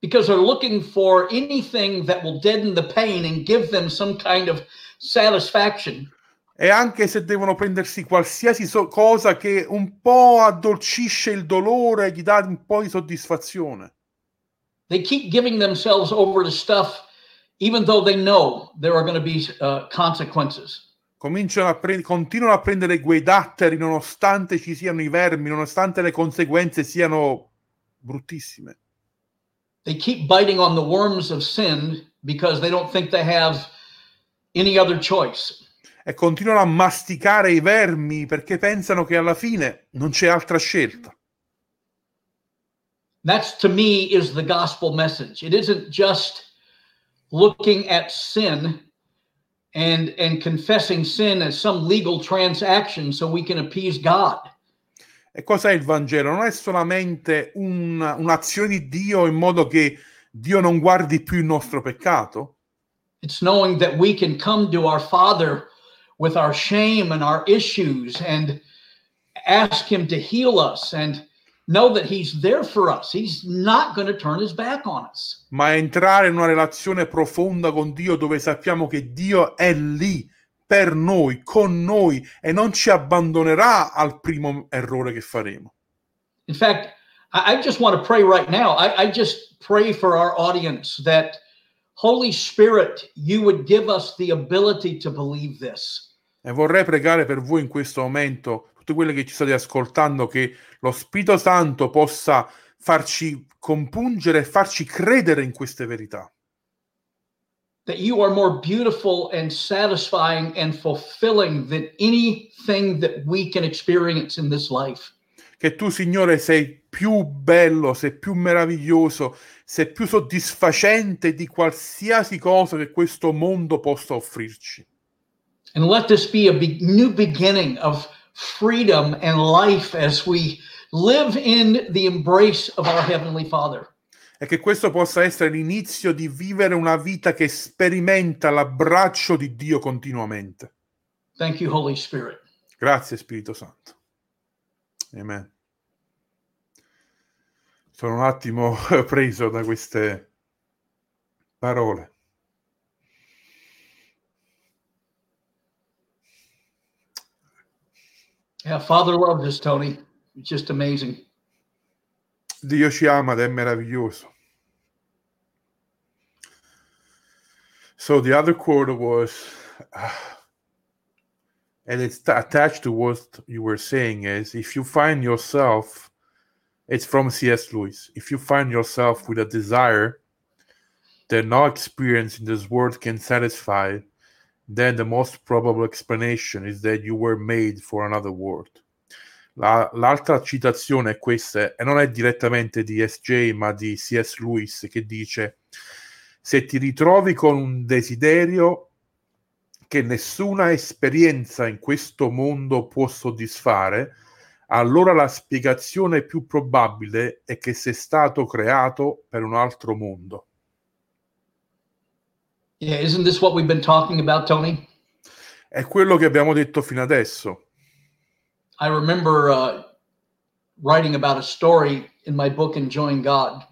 because they're looking for anything that will deaden the pain and give them some kind of satisfaction, e anche se devono prendersi qualsiasi so- cosa che un po' addolcisce il dolore, gli dà un po' di soddisfazione. they keep giving themselves over to stuff even though they know there are going to be uh, consequences. Cominciano a pre- continuano a prendere quei datteri nonostante ci siano i vermi, nonostante le conseguenze siano bruttissime. They keep biting on the worms of sin because they don't think they have any other choice. E continuano a masticare i vermi perché pensano che alla fine non c'è altra scelta. That's to me is the gospel message. It isn't just looking at sin and and confessing sin as some legal transaction so we can appease God. E cos'è il Vangelo? Non è solamente un- un'azione di Dio in modo che Dio non guardi più il nostro peccato, It's knowing that we can come to our Father with our shame and our issues and ask Him to heal us and know that He's there for us. He's not going to turn His back on us. ma entrare in una relazione profonda con Dio dove sappiamo che Dio è lì per noi, con noi e non ci abbandonerà al primo errore che faremo. In fact, I, I just want to pray right now. I, I just pray for our audience that Holy Spirit, you would give us the ability to believe this. E vorrei pregare per voi in questo momento, tutti quelli che ci state ascoltando, che lo Spirito Santo possa farci compungere e farci credere in queste verità. That you are more beautiful and satisfying and fulfilling than anything that we can experience in this life. Che tu, Signore, sei più bello, sei più meraviglioso, sei più soddisfacente di qualsiasi cosa che questo mondo possa offrirci. And let this be a be- new beginning of freedom and life as we live in the embrace of our Heavenly Father. E che questo possa essere l'inizio di vivere una vita che sperimenta l'abbraccio di Dio continuamente. Thank you, Holy Spirit. Grazie Spirito Santo. Amen. Sono un attimo preso da queste parole. Yeah, Father loves us, Tony. It's just amazing. Dio ci ama ed è meraviglioso. So the other quote was, uh, and it's t- attached to what you were saying is, if you find yourself, it's from C.S. Lewis. If you find yourself with a desire that no experience in this world can satisfy, then the most probable explanation is that you were made for another world. La- l'altra citazione è questa, e non è direttamente di SJ, ma di C.S. Lewis, che dice: Se ti ritrovi con un desiderio che nessuna esperienza in questo mondo può soddisfare, allora la spiegazione più probabile è che sei stato creato per un altro mondo. Yeah, isn't this what we've been talking about, Tony? È quello che abbiamo detto fino adesso. I remember uh, writing about a story in my book, Enjoying God.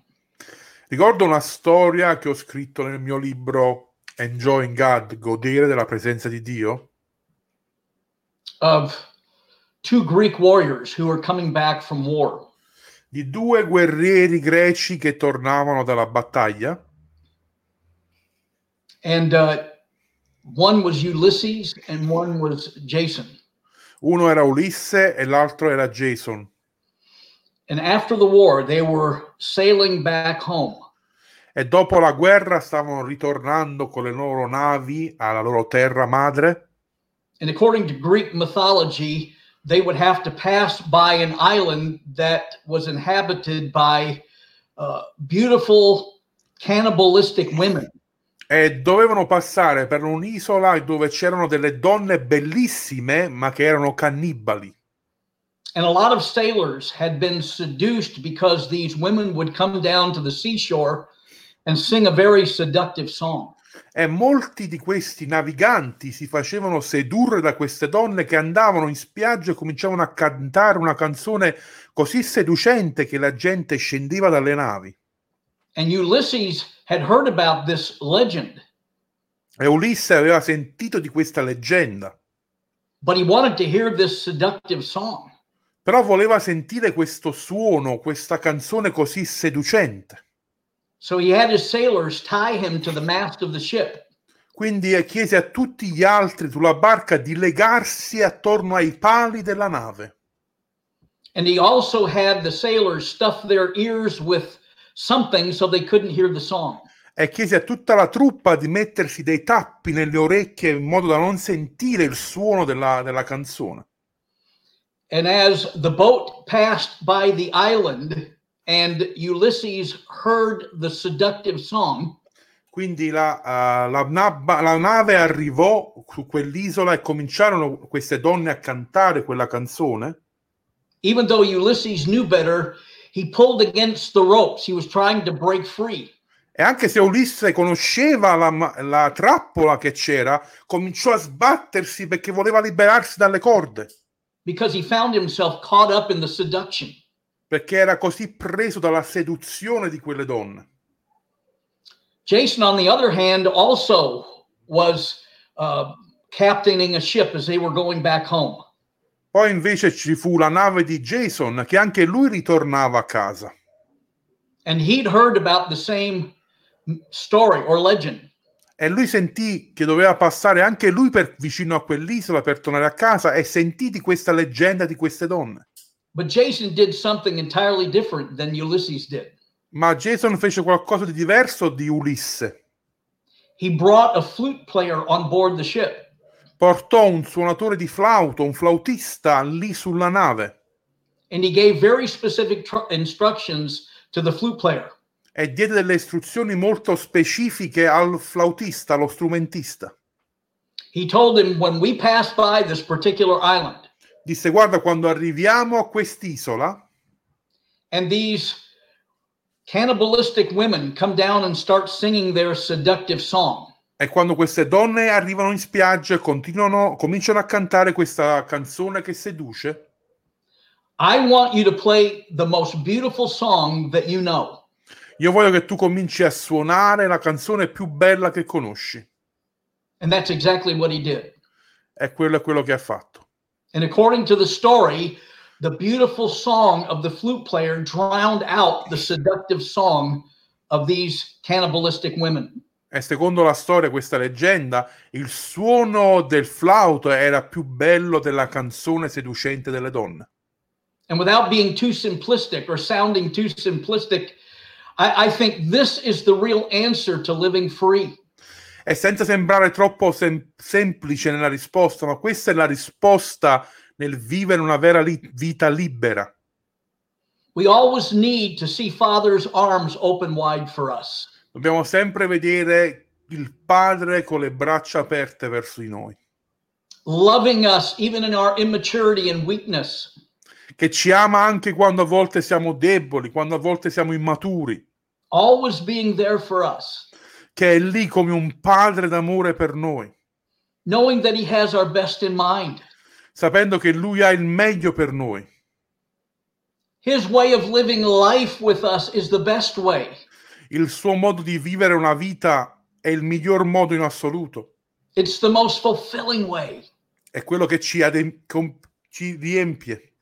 Ricordo una storia che ho scritto nel mio libro Enjoying God, godere della presenza di Dio, of two Greek warriors who were coming back from war. di due guerrieri greci che tornavano dalla battaglia. And uh, one was Ulysses and one was Jason. Uno era Ulisse e l'altro era Jason. And after the war, they were sailing back home. E dopo la guerra stavano ritornando con le loro navi alla loro terra madre. And according to Greek mythology, they would have to pass by an island that was inhabited by uh, beautiful cannibalistic women. E dovevano passare per un'isola dove c'erano delle donne bellissime, ma che erano cannibali. And a lot of sailors had been seduced because these women would come down to the seashore and sing a very seductive song. E molti di questi naviganti si facevano sedurre da queste donne che andavano in spiaggia e cominciavano a cantare una canzone così seducente che la gente scendeva dalle navi. E Ulisse aveva sentito di questa leggenda, but he wanted to hear this seductive song. però voleva sentire questo suono, questa canzone così seducente. So he had his sailors tie him to the mast of the ship. Quindi chiese a tutti gli altri sulla barca di legarsi attorno ai pali della nave. And he also had the sailors stuff their ears with something so they couldn't hear the song. E chiese a tutta la truppa di mettersi dei tappi nelle orecchie in modo da non sentire il suono della, della canzone. And as the boat passed by the island and Ulysses heard the seductive song, Quindi la, eh, la nabba- la nave arrivò su quell'isola e cominciarono queste donne a cantare quella canzone. even though Ulysses knew better, he pulled against the ropes. He was trying to break free. E anche se Ulisse conosceva la, la trappola che c'era, cominciò a sbattersi perché voleva liberarsi dalle corde, because he found himself caught up in the seduction. Perché era così preso dalla seduzione di quelle donne. Jason, on the other hand, also was uh, captaining a ship as they were going back home. Poi invece ci fu la nave di Jason che anche lui ritornava a casa And he'd heard about the same story or legend. e lui sentì che doveva passare anche lui per, vicino a quell'isola per tornare a casa e sentì di questa leggenda di queste donne. But Jason did something entirely different than Ulysses did. Ma Jason fece qualcosa di diverso di Ulisse. He brought a flute player on board the ship. Portò un suonatore di flauto, un flautista lì sulla nave And he gave very specific tr- instructions to the flute player. e diede delle istruzioni molto specifiche al flautista, allo strumentista. He told him when we pass by this particular island Disse: Guarda, quando arriviamo a quest'isola and these cannibalistic women come down and start singing their seductive song, e quando queste donne arrivano in spiaggia e continuano, cominciano a cantare questa canzone che seduce, I want you to play the most beautiful song that you know. io voglio che tu cominci a suonare la canzone più bella che conosci. And that's exactly what he did. E quello è quello che ha fatto. And according to the story, the beautiful song of the flute player drowned out the seductive song of these cannibalistic women. E secondo la storia, questa leggenda, il suono del flauto era più bello della canzone seducente delle donne. And without being too simplistic or sounding too simplistic, I, I think this is the real answer to living free. E senza sembrare troppo sem- semplice nella risposta, ma questa è la risposta nel vivere una vera li- vita libera. We always need to see Father's arms open wide for us. Dobbiamo sempre vedere il Padre con le braccia aperte verso di noi, loving us even in our immaturity and weakness. che ci ama anche quando a volte siamo deboli, quando a volte siamo immaturi, always being there for us, che è lì come un padre d'amore per noi, knowing that He has our best in mind. sapendo che lui ha il meglio per noi. His way of living life with us is the best way. Il suo modo di vivere una vita è il miglior modo in assoluto. It's the most fulfilling way. È quello che ci, adem- com- ci riempie.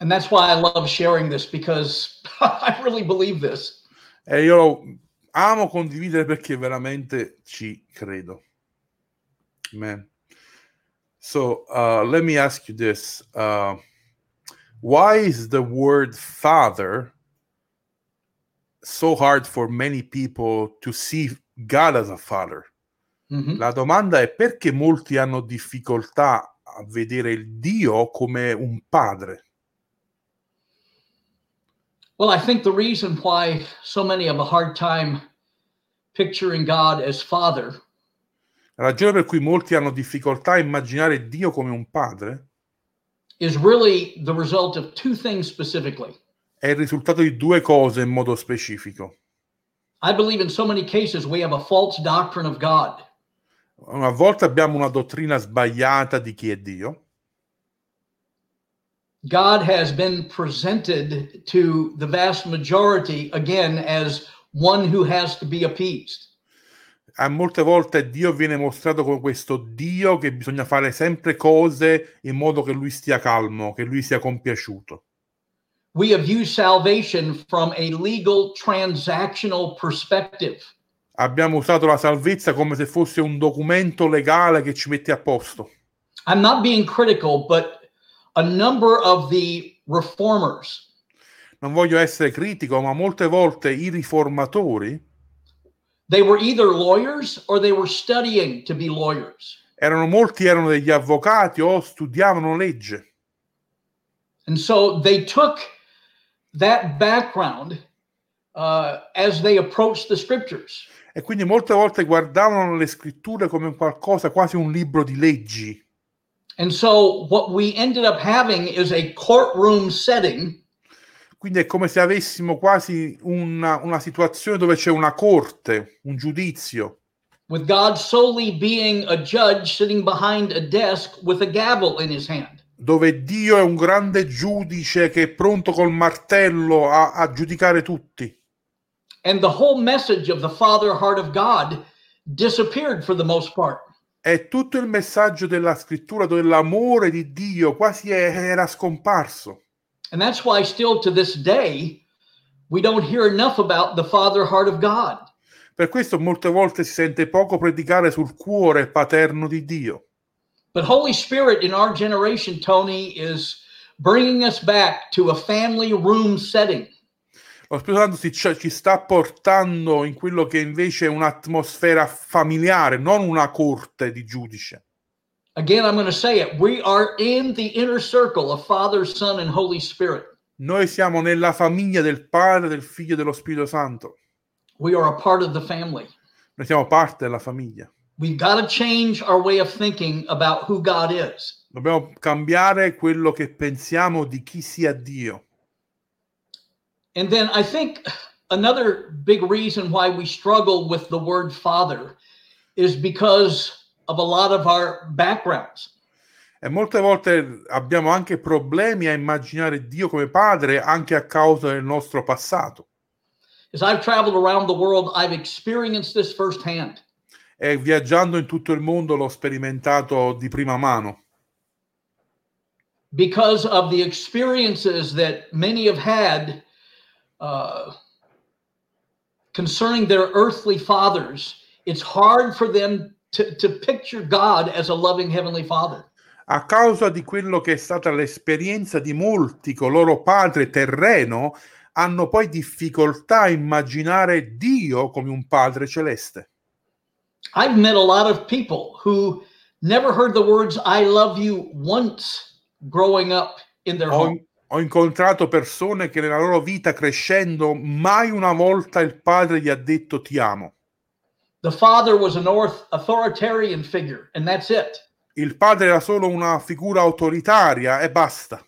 And that's why I love sharing this because I really believe this. E io lo amo condividere perché veramente ci credo. Amen. So uh, let me ask you this. Uh, why is the word father so hard for many people to see God as a father? Mhm. La domanda è perché molti hanno difficoltà a vedere il Dio come un padre? Well, I think the reason why so many have a hard time picturing God as Father La ragione per cui molti hanno difficoltà a immaginare Dio come un padre is really the result of two things specifically. è il risultato di due cose in modo specifico. I believe in so many cases we have a false doctrine of God. Una volta abbiamo una dottrina sbagliata di chi è Dio, God has been presented to the vast majority again as one who has to be appeased. a molte volte Dio viene mostrato come questo Dio che bisogna fare sempre cose in modo che lui stia calmo, che lui sia compiaciuto. We have used salvation from a legal transactional perspective. Abbiamo usato la salvezza come se fosse un documento legale che ci mette a posto. I'm not being critical, but a number of the reformers Non voglio essere critico, ma molte volte i riformatori they were either lawyers or they were studying to be lawyers. erano molti erano degli avvocati o studiavano legge And so they took that background uh, as they approached the scriptures. e quindi molte volte guardavano le scritture come qualcosa, quasi un libro di leggi. And so what we ended up having is a courtroom setting Quindi è come se avessimo quasi una, una situazione dove c'è una corte, un giudizio, with God solely being a judge sitting behind a desk with a gavel in his hand. dove Dio è un grande giudice che è pronto col martello a, a giudicare tutti. And the whole message of the Father heart of God disappeared for the most part. E tutto il messaggio della scrittura dell'amore di Dio quasi è- era scomparso. And that's why, still to this day, we don't hear enough about the Father heart of God. Per questo molte volte si sente poco predicare sul cuore paterno di Dio. But Holy Spirit in our generation, Tony, is bringing us back to a family room setting. Lo Spirito Santo si- ci sta portando in quello che invece è un'atmosfera familiare, non una corte di giudice. Again, I'm going to say it. We are in the inner circle of Father, Son, and Holy Spirit. Noi siamo nella famiglia del Padre, del Figlio e dello Spirito Santo. We are a part of the family. Noi siamo parte della famiglia. We've got to change our way of thinking about who God is. Dobbiamo cambiare quello che pensiamo di chi sia Dio. And then I think another big reason why we struggle with the word Father is because of a lot of our backgrounds. E molte volte abbiamo anche problemi a immaginare Dio come padre anche a causa del nostro passato. As I've traveled around the world, I've experienced this firsthand. E viaggiando in tutto il mondo l'ho sperimentato di prima mano. because of the experiences that many have had uh, concerning their earthly fathers, it's hard for them to, to picture God as a loving heavenly father. A causa di quello che è stata l'esperienza di molti con loro padre terreno, hanno poi difficoltà a immaginare Dio come un padre celeste. I've met a lot of people who never heard the words I love you once growing up in their Ho, home. Ho incontrato persone che nella loro vita crescendo mai una volta il padre gli ha detto ti amo. The father was an authoritarian figure, and that's it. il padre era solo una figura autoritaria e basta.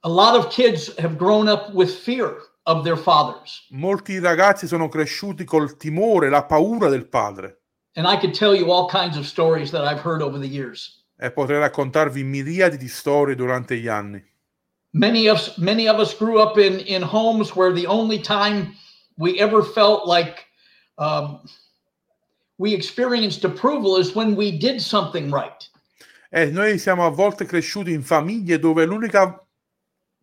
A lot of kids have grown up with fear of their fathers. Molti ragazzi sono cresciuti col timore, la paura del padre. And I could tell you all kinds of stories that I've heard over the years. E potrei raccontarvi miriadi di storie durante gli anni. Many of many of us grew up in in homes where the only time we ever felt like um, we experienced approval is when we did something right. E noi siamo a volte cresciuti in famiglie dove l'unica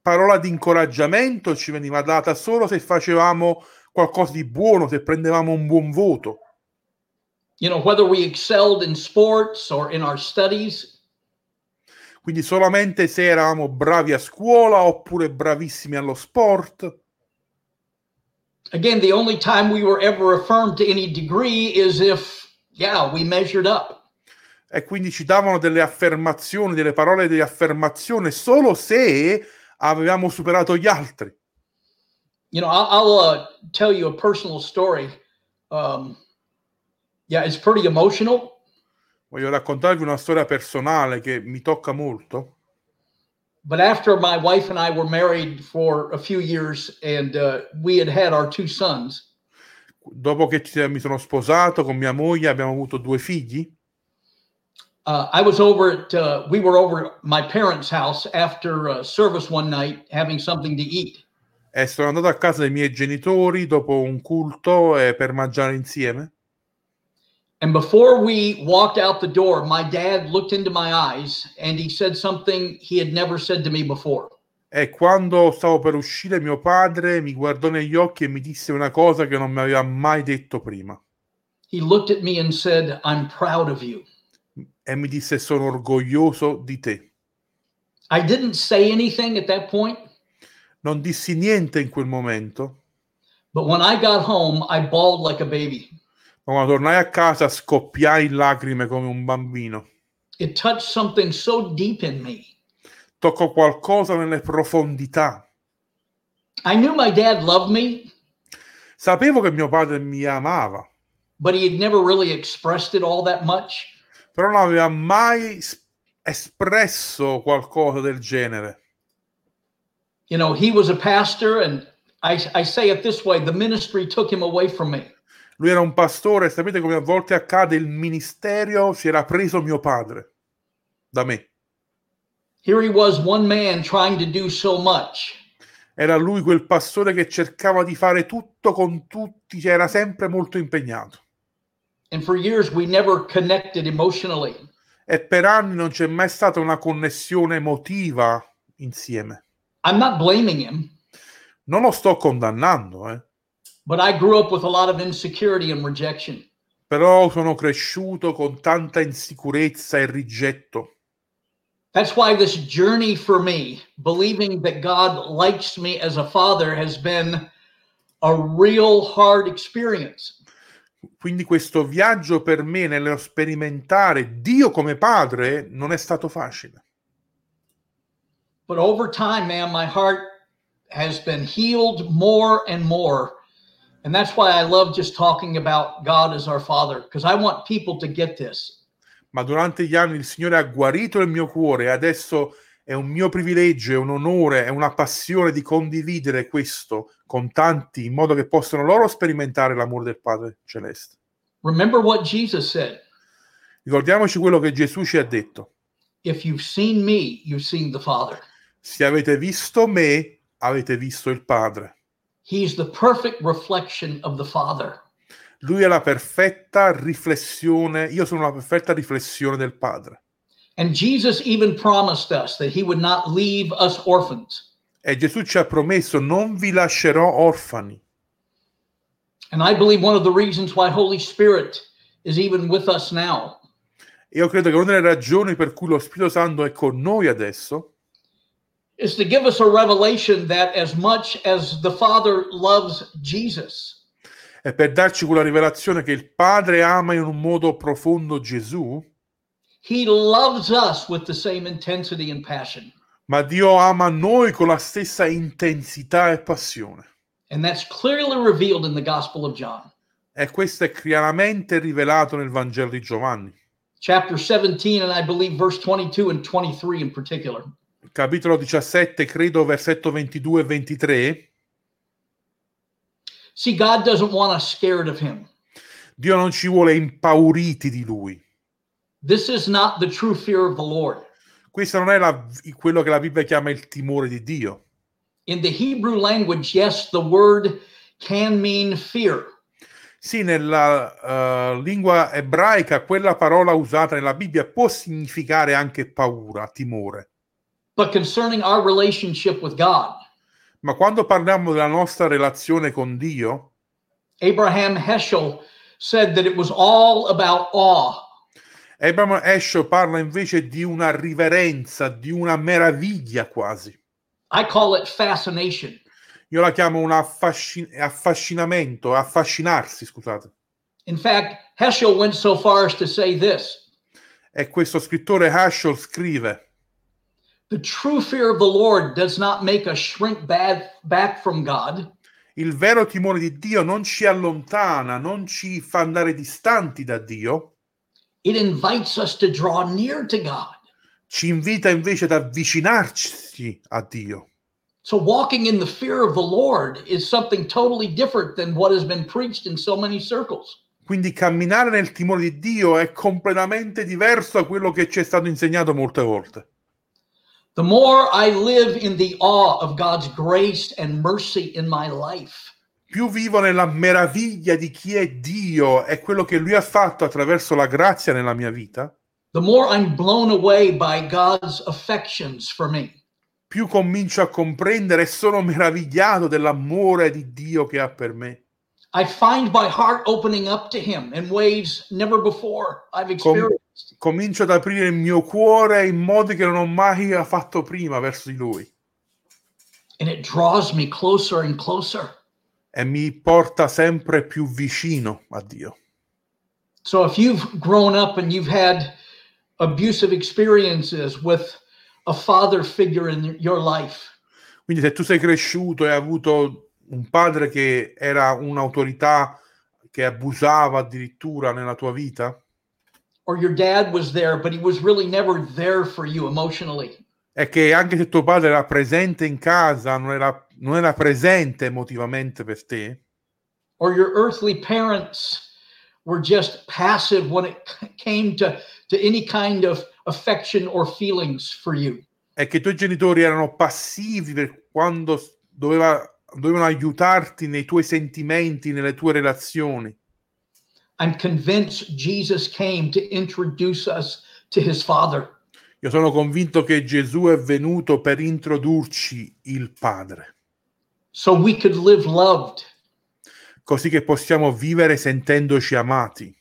parola di incoraggiamento ci veniva data solo se facevamo qualcosa di buono, se prendevamo un buon voto. You know, whether we excelled in sports or in our studies, Quindi solamente se eravamo bravi a scuola oppure bravissimi allo sport. again, the only time we were ever affirmed to any degree is if, yeah, we measured up. E quindi ci davano delle affermazioni, delle parole di affermazione solo se avevamo superato gli altri. You know, I'll, I'll uh, tell you a personal story. Um, yeah, it's pretty emotional. Voglio raccontarvi una storia personale che mi tocca molto. But after my wife and I were married for a few years and uh, we had had our two sons, Dopo che ci- mi sono sposato con mia moglie, abbiamo avuto due figli. uh, I was over at, uh, we were over at my parents' house after uh, service one night having something to eat. E sono andato a casa dei miei genitori dopo un culto eh, per mangiare insieme. And before we walked out the door, my dad looked into my eyes and he said something he had never said to me before. E quando stavo per uscire, mio padre mi guardò negli occhi e mi disse una cosa che non mi aveva mai detto prima. He looked at me and said, I'm proud of you. E mi disse: Sono orgoglioso di te. I didn't say anything at that point, Non dissi niente in quel momento, but when I got home, I bawled like a baby. Ma quando tornai a casa scoppiai in lacrime come un bambino. It touched something so deep in me. Toccò qualcosa nelle profondità. I knew my dad loved me, Sapevo che mio padre mi amava, but he had never really expressed it all that much. però non aveva mai espresso qualcosa del genere. You know, he was a pastor, and I, I say it this way the ministry took him away from me. Lui era un pastore e sapete come a volte accade, il ministero si era preso mio padre da me. Here he was, one man trying to do so much. Era lui quel pastore che cercava di fare tutto con tutti, cioè era sempre molto impegnato. And for years, we never connected emotionally. E per anni non c'è mai stata una connessione emotiva insieme. I'm not blaming him, Non lo sto condannando, eh. But I grew up with a lot of insecurity and rejection. però sono cresciuto con tanta insicurezza e rigetto. That's why this journey for me, believing that God likes me as a father, has been a real hard experience. Quindi questo viaggio per me nello sperimentare Dio come padre non è stato facile. But over time, man, my heart has been healed more and more. And that's why I love just talking about God as our father, because I want people to get this. Ma durante gli anni il Signore ha guarito il mio cuore e adesso è un mio privilegio, è un onore, è una passione di condividere questo con tanti in modo che possano loro sperimentare l'amore del Padre Celeste. Remember what Jesus said Ricordiamoci quello che Gesù ci ha detto. if you've seen me, you've seen the Father. Se avete visto me, avete visto il Padre. He's the perfect reflection of the Father. Lui è la perfetta riflessione, io sono la perfetta riflessione del Padre. And Jesus even promised us that he would not leave us orphans. E Gesù ci ha promesso, non vi lascerò orfani. And I believe one of the reasons why Holy Spirit is even with us now Io credo che una delle ragioni per cui lo Spirito Santo è con noi adesso is to give us a revelation that as much as the Father loves Jesus, è per darci quella rivelazione che il Padre ama in un modo profondo Gesù, he loves us with the same intensity and passion. ma Dio ama noi con la stessa intensità e passione. And that's clearly revealed in the Gospel of John. E questo è chiaramente rivelato nel Vangelo di Giovanni. chapter 17, and I believe verse 22 and 23 in particular. Capitolo 17, credo versetto 22 e 23. See, God doesn't want us scared of Him. Dio non ci vuole impauriti di lui. This is not the true fear of the Lord. Questo non è la- quello che la Bibbia chiama il timore di Dio. In the Hebrew language, yes, the word can mean fear. Sì, nella eh, lingua ebraica quella parola usata nella Bibbia può significare anche paura, timore. But concerning our relationship with God, Ma quando parliamo della nostra relazione con Dio, Abraham Heschel said that it was all about awe. Abraham Esho parla invece di una riverenza, di una meraviglia quasi. I call it fascination. Io la chiamo un affasci- affascinamento, affascinarsi, scusate. In fact, Heschel went so far as to say this E questo scrittore Hashel scrive: Il vero timore di Dio non ci allontana, non ci fa andare distanti da Dio, It invites us to draw near to God. ci invita invece ad avvicinarci a Dio. So, walking in the fear of the Lord is something totally different than what has been preached in so many circles. Quindi camminare nel timore di Dio è completamente diverso da quello che ci è stato insegnato molte volte. The more I live in the awe of God's grace and mercy in my life, Più vivo nella meraviglia di chi è Dio e quello che Lui ha fatto attraverso la grazia nella mia vita, the more I'm blown away by God's affections for me. più comincio a comprendere e sono meravigliato dell'amore di Dio che ha per me. I find my heart opening up to Him in ways never before I've Com- experienced. Comincio ad aprire il mio cuore in modi che non ho mai fatto prima verso di Lui And it draws me closer and closer. e mi porta sempre più vicino a Dio. So if you've grown up and you've had abusive experiences with a father figure in your life, Quindi se tu sei cresciuto e hai avuto un padre che era un'autorità che abusava addirittura nella tua vita, or your dad was there, but he was really never there for you emotionally, è che anche se tuo padre era presente in casa, non era, non era presente emotivamente per te, or your earthly parents were just passive when it came to, to any kind of affection or feelings for you. è che i tuoi genitori erano passivi per quando doveva- dovevano aiutarti nei tuoi sentimenti, nelle tue relazioni. I'm convinced Jesus came to introduce us to his Father. Io sono convinto che Gesù è venuto per introdurci il Padre, so we could live loved così che possiamo vivere sentendoci amati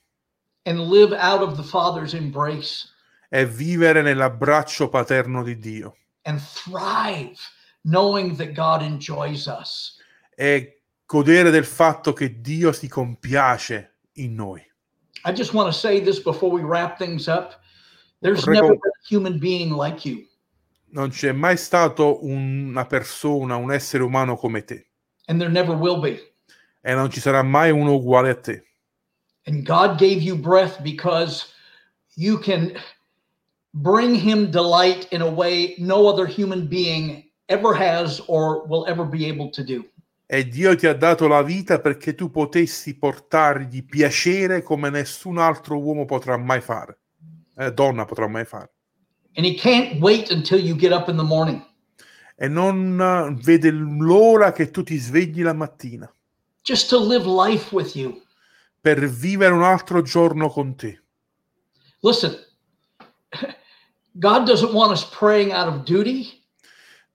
and live out of the Father's embrace e vivere nell'abbraccio paterno di Dio and thrive knowing that God enjoys us. e godere del fatto che Dio si compiace in noi. I just want to say this before we wrap things up. There's never been a human being like you, Non c'è mai stato una persona, un essere umano come te and there never will be. e non ci sarà mai uno uguale a te. And God gave you breath because you can bring Him delight in a way no other human being ever has or will ever be able to do. E Dio ti ha dato la vita perché tu potessi portargli piacere come nessun altro uomo potrà mai fare, eh, donna potrà mai fare. And He can't wait until you get up in the morning. E non eh, vede l'ora che tu ti svegli la mattina just to live life with you. per vivere un altro giorno con te. Listen, God doesn't want us praying out of duty.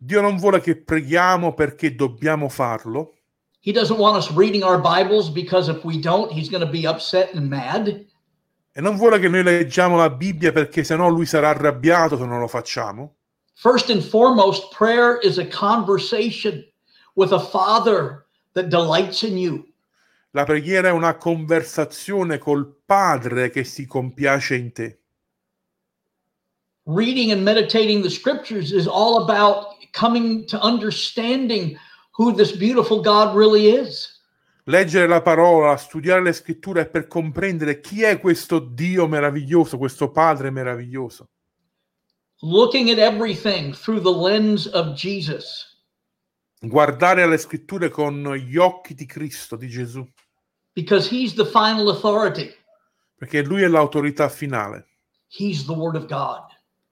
Dio non vuole che preghiamo perché dobbiamo farlo. He doesn't want us reading our Bibles because if we don't, He's going to be upset and mad. E non vuole che noi leggiamo la Bibbia perché sennò lui sarà arrabbiato se non lo facciamo. First and foremost, prayer is a conversation with a Father that delights in you. La preghiera è una conversazione col Padre che si compiace in te. Reading and meditating the scriptures is all about coming to understanding who this beautiful God really is. Leggere la parola, studiare le scritture è per comprendere chi è questo Dio meraviglioso, questo Padre meraviglioso. Looking at everything through the lens of Jesus. Guardare alle scritture con gli occhi di Cristo, di Gesù, Because he's the final authority. perché lui è l'autorità finale, He's the word of God.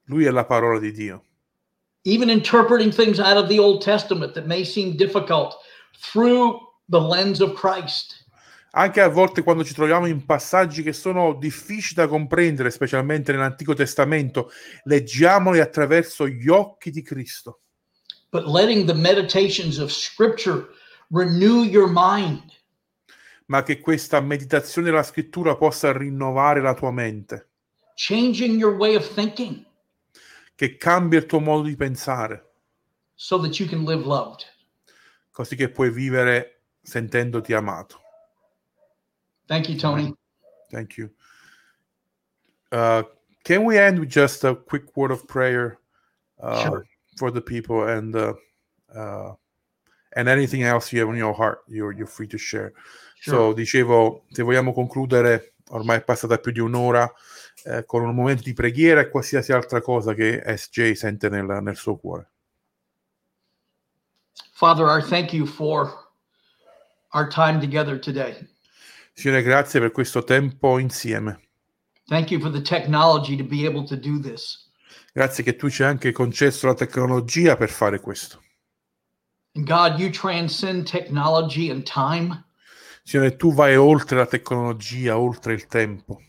lui è la parola di Dio. Even interpreting things out of the Old Testament that may seem difficult through the lens of Christ. Anche a volte quando ci troviamo in passaggi che sono difficili da comprendere, specialmente nell'Antico Testamento, leggiamoli attraverso gli occhi di Cristo. But letting the meditations of Scripture renew your mind. ma che questa meditazione della scrittura possa rinnovare la tua mente, changing your way of thinking che cambia il tuo modo di pensare, so that you can live loved. così che puoi vivere sentendoti amato. Thank you, Tony. Thank you. Uh, can we end with just a quick word of prayer uh, Sure. for the people and uh, uh, and anything else you have on your heart? You're, you're free to share. So, dicevo, se vogliamo concludere, ormai è passata più di un'ora, eh, con un momento di preghiera e qualsiasi altra cosa che SJ sente nel, nel suo cuore. Father, I thank you for our time together today. Signore, grazie per questo tempo insieme. Thank you for the technology to be able to do this. Grazie che tu ci hai anche concesso la tecnologia per fare questo. And God, you transcend technology and time. Signore, tu vai oltre la tecnologia, oltre il tempo.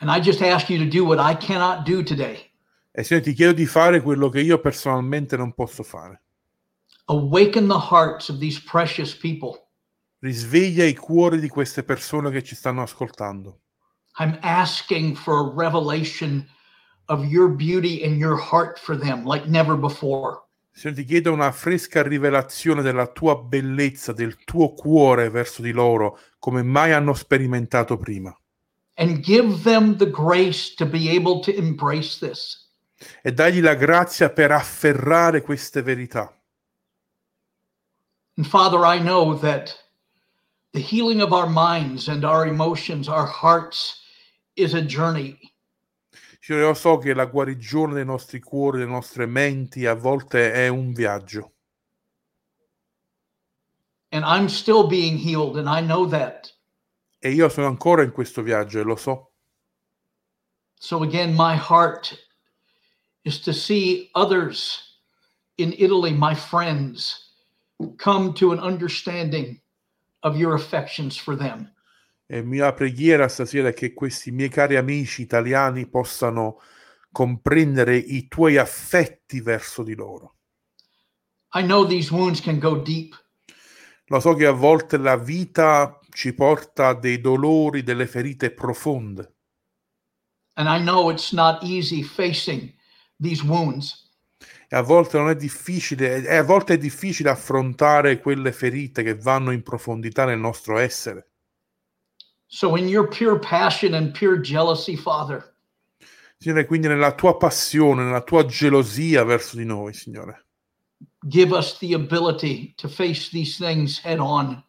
And I just ask you to do what I cannot do today. E Signore, ti chiedo di fare quello che io personalmente non posso fare. Awaken the hearts of these precious people. Risveglia i cuori di queste persone che ci stanno ascoltando. I'm asking for a revelation of your beauty and your heart for them like never before. Signore, ti chiedo una fresca rivelazione della tua bellezza, del tuo cuore verso di loro, come mai hanno sperimentato prima. And give them the grace to be able to embrace this. E dagli la grazia per afferrare queste verità. And Father, I know that the healing of our minds and our emotions, our hearts, is a journey. Signore, io so che la guarigione dei nostri cuori, delle nostre menti, a volte è un viaggio. And I'm still being healed, and I know that. E io sono ancora in questo viaggio e lo so. So, again, my heart is to see others in Italy, my friends, come to an understanding of your affections for them. E mia preghiera stasera è che questi miei cari amici italiani possano comprendere i tuoi affetti verso di loro. I know these wounds can go deep, Lo so che a volte la vita ci porta dei dolori, delle ferite profonde. and I know it's not easy facing these wounds. E a volte non è difficile, e a volte è difficile affrontare quelle ferite che vanno in profondità nel nostro essere. So, in your pure passion and pure jealousy, Father, Signore, quindi nella tua passione, nella tua gelosia verso di noi, Signore, give us the ability to face these things head on.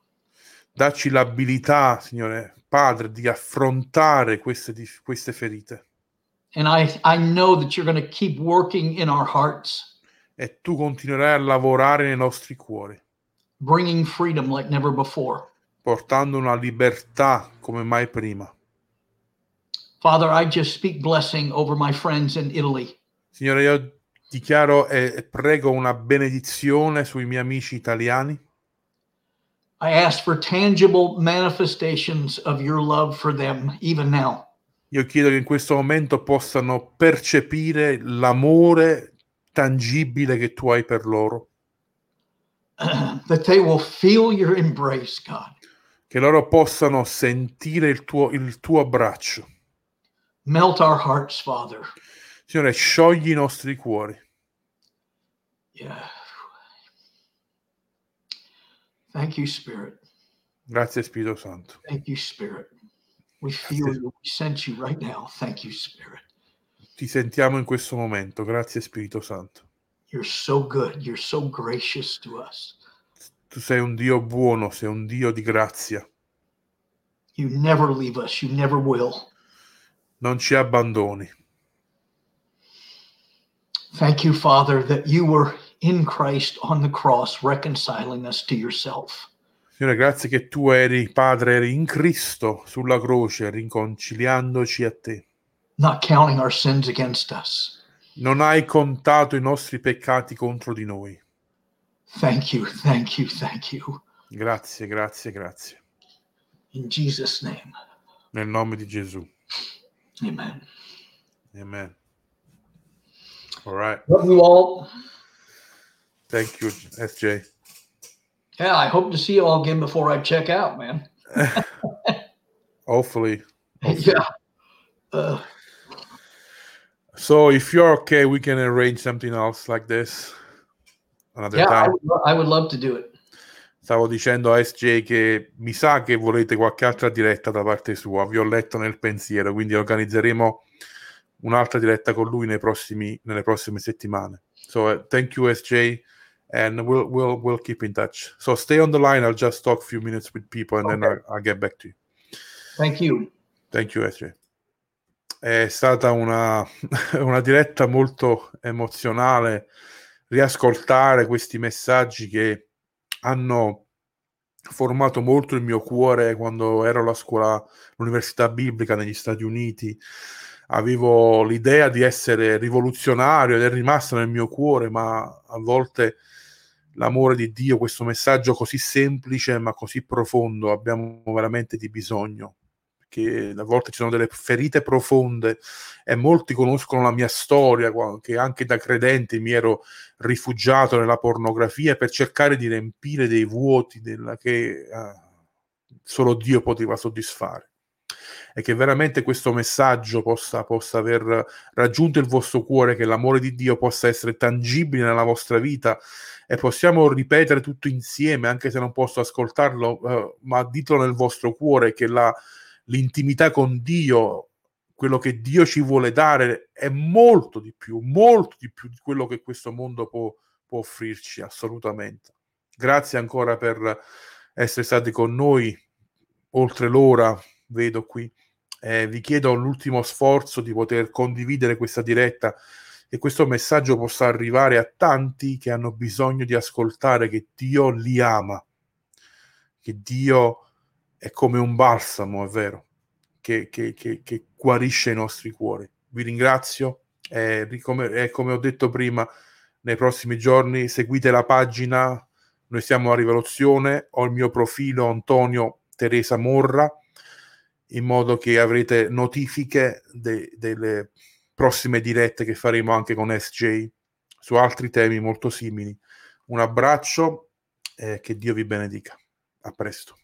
Dacci l'abilità, Signore Padre, di affrontare queste, dif- queste ferite. And I, I know that you're going to keep working in our hearts, E tu continuerai a lavorare nei nostri cuori, bringing freedom like never before. portando una libertà come mai prima. Father, I just speak blessing over my friends in Italy. Signore, io dichiaro e prego una benedizione sui miei amici italiani. I ask for tangible manifestations of your love for them, even now. Io chiedo che in questo momento possano percepire l'amore tangibile che tu hai per loro, that they will feel your embrace, God. che loro possano sentire il tuo, il tuo abbraccio. Melt our hearts, Father. Signore, sciogli i nostri cuori. Yeah. Thank you, Spirit. Grazie Spirito Santo. Thank you, Spirit. We feel you. We sense you right now. Thank you, Spirit. Ti sentiamo in questo momento. Grazie Spirito Santo. You're so good. You're so gracious to us. Tu sei un Dio buono, sei un Dio di grazia. You never leave us, you never will. Non ci abbandoni. Thank you, Father, that you were in Christ on the cross reconciling us to yourself. Signore, grazie che tu eri, Padre, eri in Cristo sulla croce, riconciliandoci a te. not counting our sins against us. Non hai contato i nostri peccati contro di noi. Thank you, thank you, thank you. Grazie, grazie, grazie. In Jesus' name, Nel nome di Gesù. amen. Amen. All right. Love you all. Thank you, SJ. Yeah, I hope to see you all again before I check out, man. Hopefully. yeah. Uh, So if you're okay, we can arrange something else like this another yeah, I time. would, lo- I would love to do it. Stavo dicendo a SJ che mi sa che volete qualche altra diretta da parte sua. Vi ho letto nel pensiero, quindi organizzeremo un'altra diretta con lui nei prossimi, nelle prossime settimane. So uh, thank you, SJ, and we'll we'll we'll keep in touch. So stay on the line. I'll just talk a few minutes with people, and then Okay. I'll, I'll get back to you. Thank you. Thank you, SJ. È stata una, una diretta molto emozionale riascoltare questi messaggi che hanno formato molto il mio cuore quando ero alla scuola, all'università biblica negli Stati Uniti. Avevo l'idea di essere rivoluzionario ed è rimasto nel mio cuore, ma a volte l'amore di Dio, questo messaggio così semplice ma così profondo, abbiamo veramente di bisogno che a volte ci sono delle ferite profonde e molti conoscono la mia storia, che anche da credente mi ero rifugiato nella pornografia per cercare di riempire dei vuoti della- che eh, solo Dio poteva soddisfare. E che veramente questo messaggio possa, possa aver raggiunto il vostro cuore, che l'amore di Dio possa essere tangibile nella vostra vita e possiamo ripetere tutto insieme, anche se non posso ascoltarlo, eh, ma ditelo nel vostro cuore che la, l'intimità con Dio, quello che Dio ci vuole dare, è molto di più, molto di più di quello che questo mondo può, può offrirci, assolutamente. Grazie ancora per essere stati con noi oltre l'ora, vedo qui. Eh, vi chiedo l'ultimo sforzo di poter condividere questa diretta e questo messaggio possa arrivare a tanti che hanno bisogno di ascoltare che Dio li ama, che Dio è come un balsamo, è vero, che, che- che- che guarisce i nostri cuori. Vi ringrazio e come, come ho detto prima, nei prossimi giorni seguite la pagina, noi siamo a Rivoluzione, ho il mio profilo Antonio Teresa Morra, in modo che avrete notifiche de- delle prossime dirette che faremo anche con SJ su altri temi molto simili. Un abbraccio e che Dio vi benedica. A presto.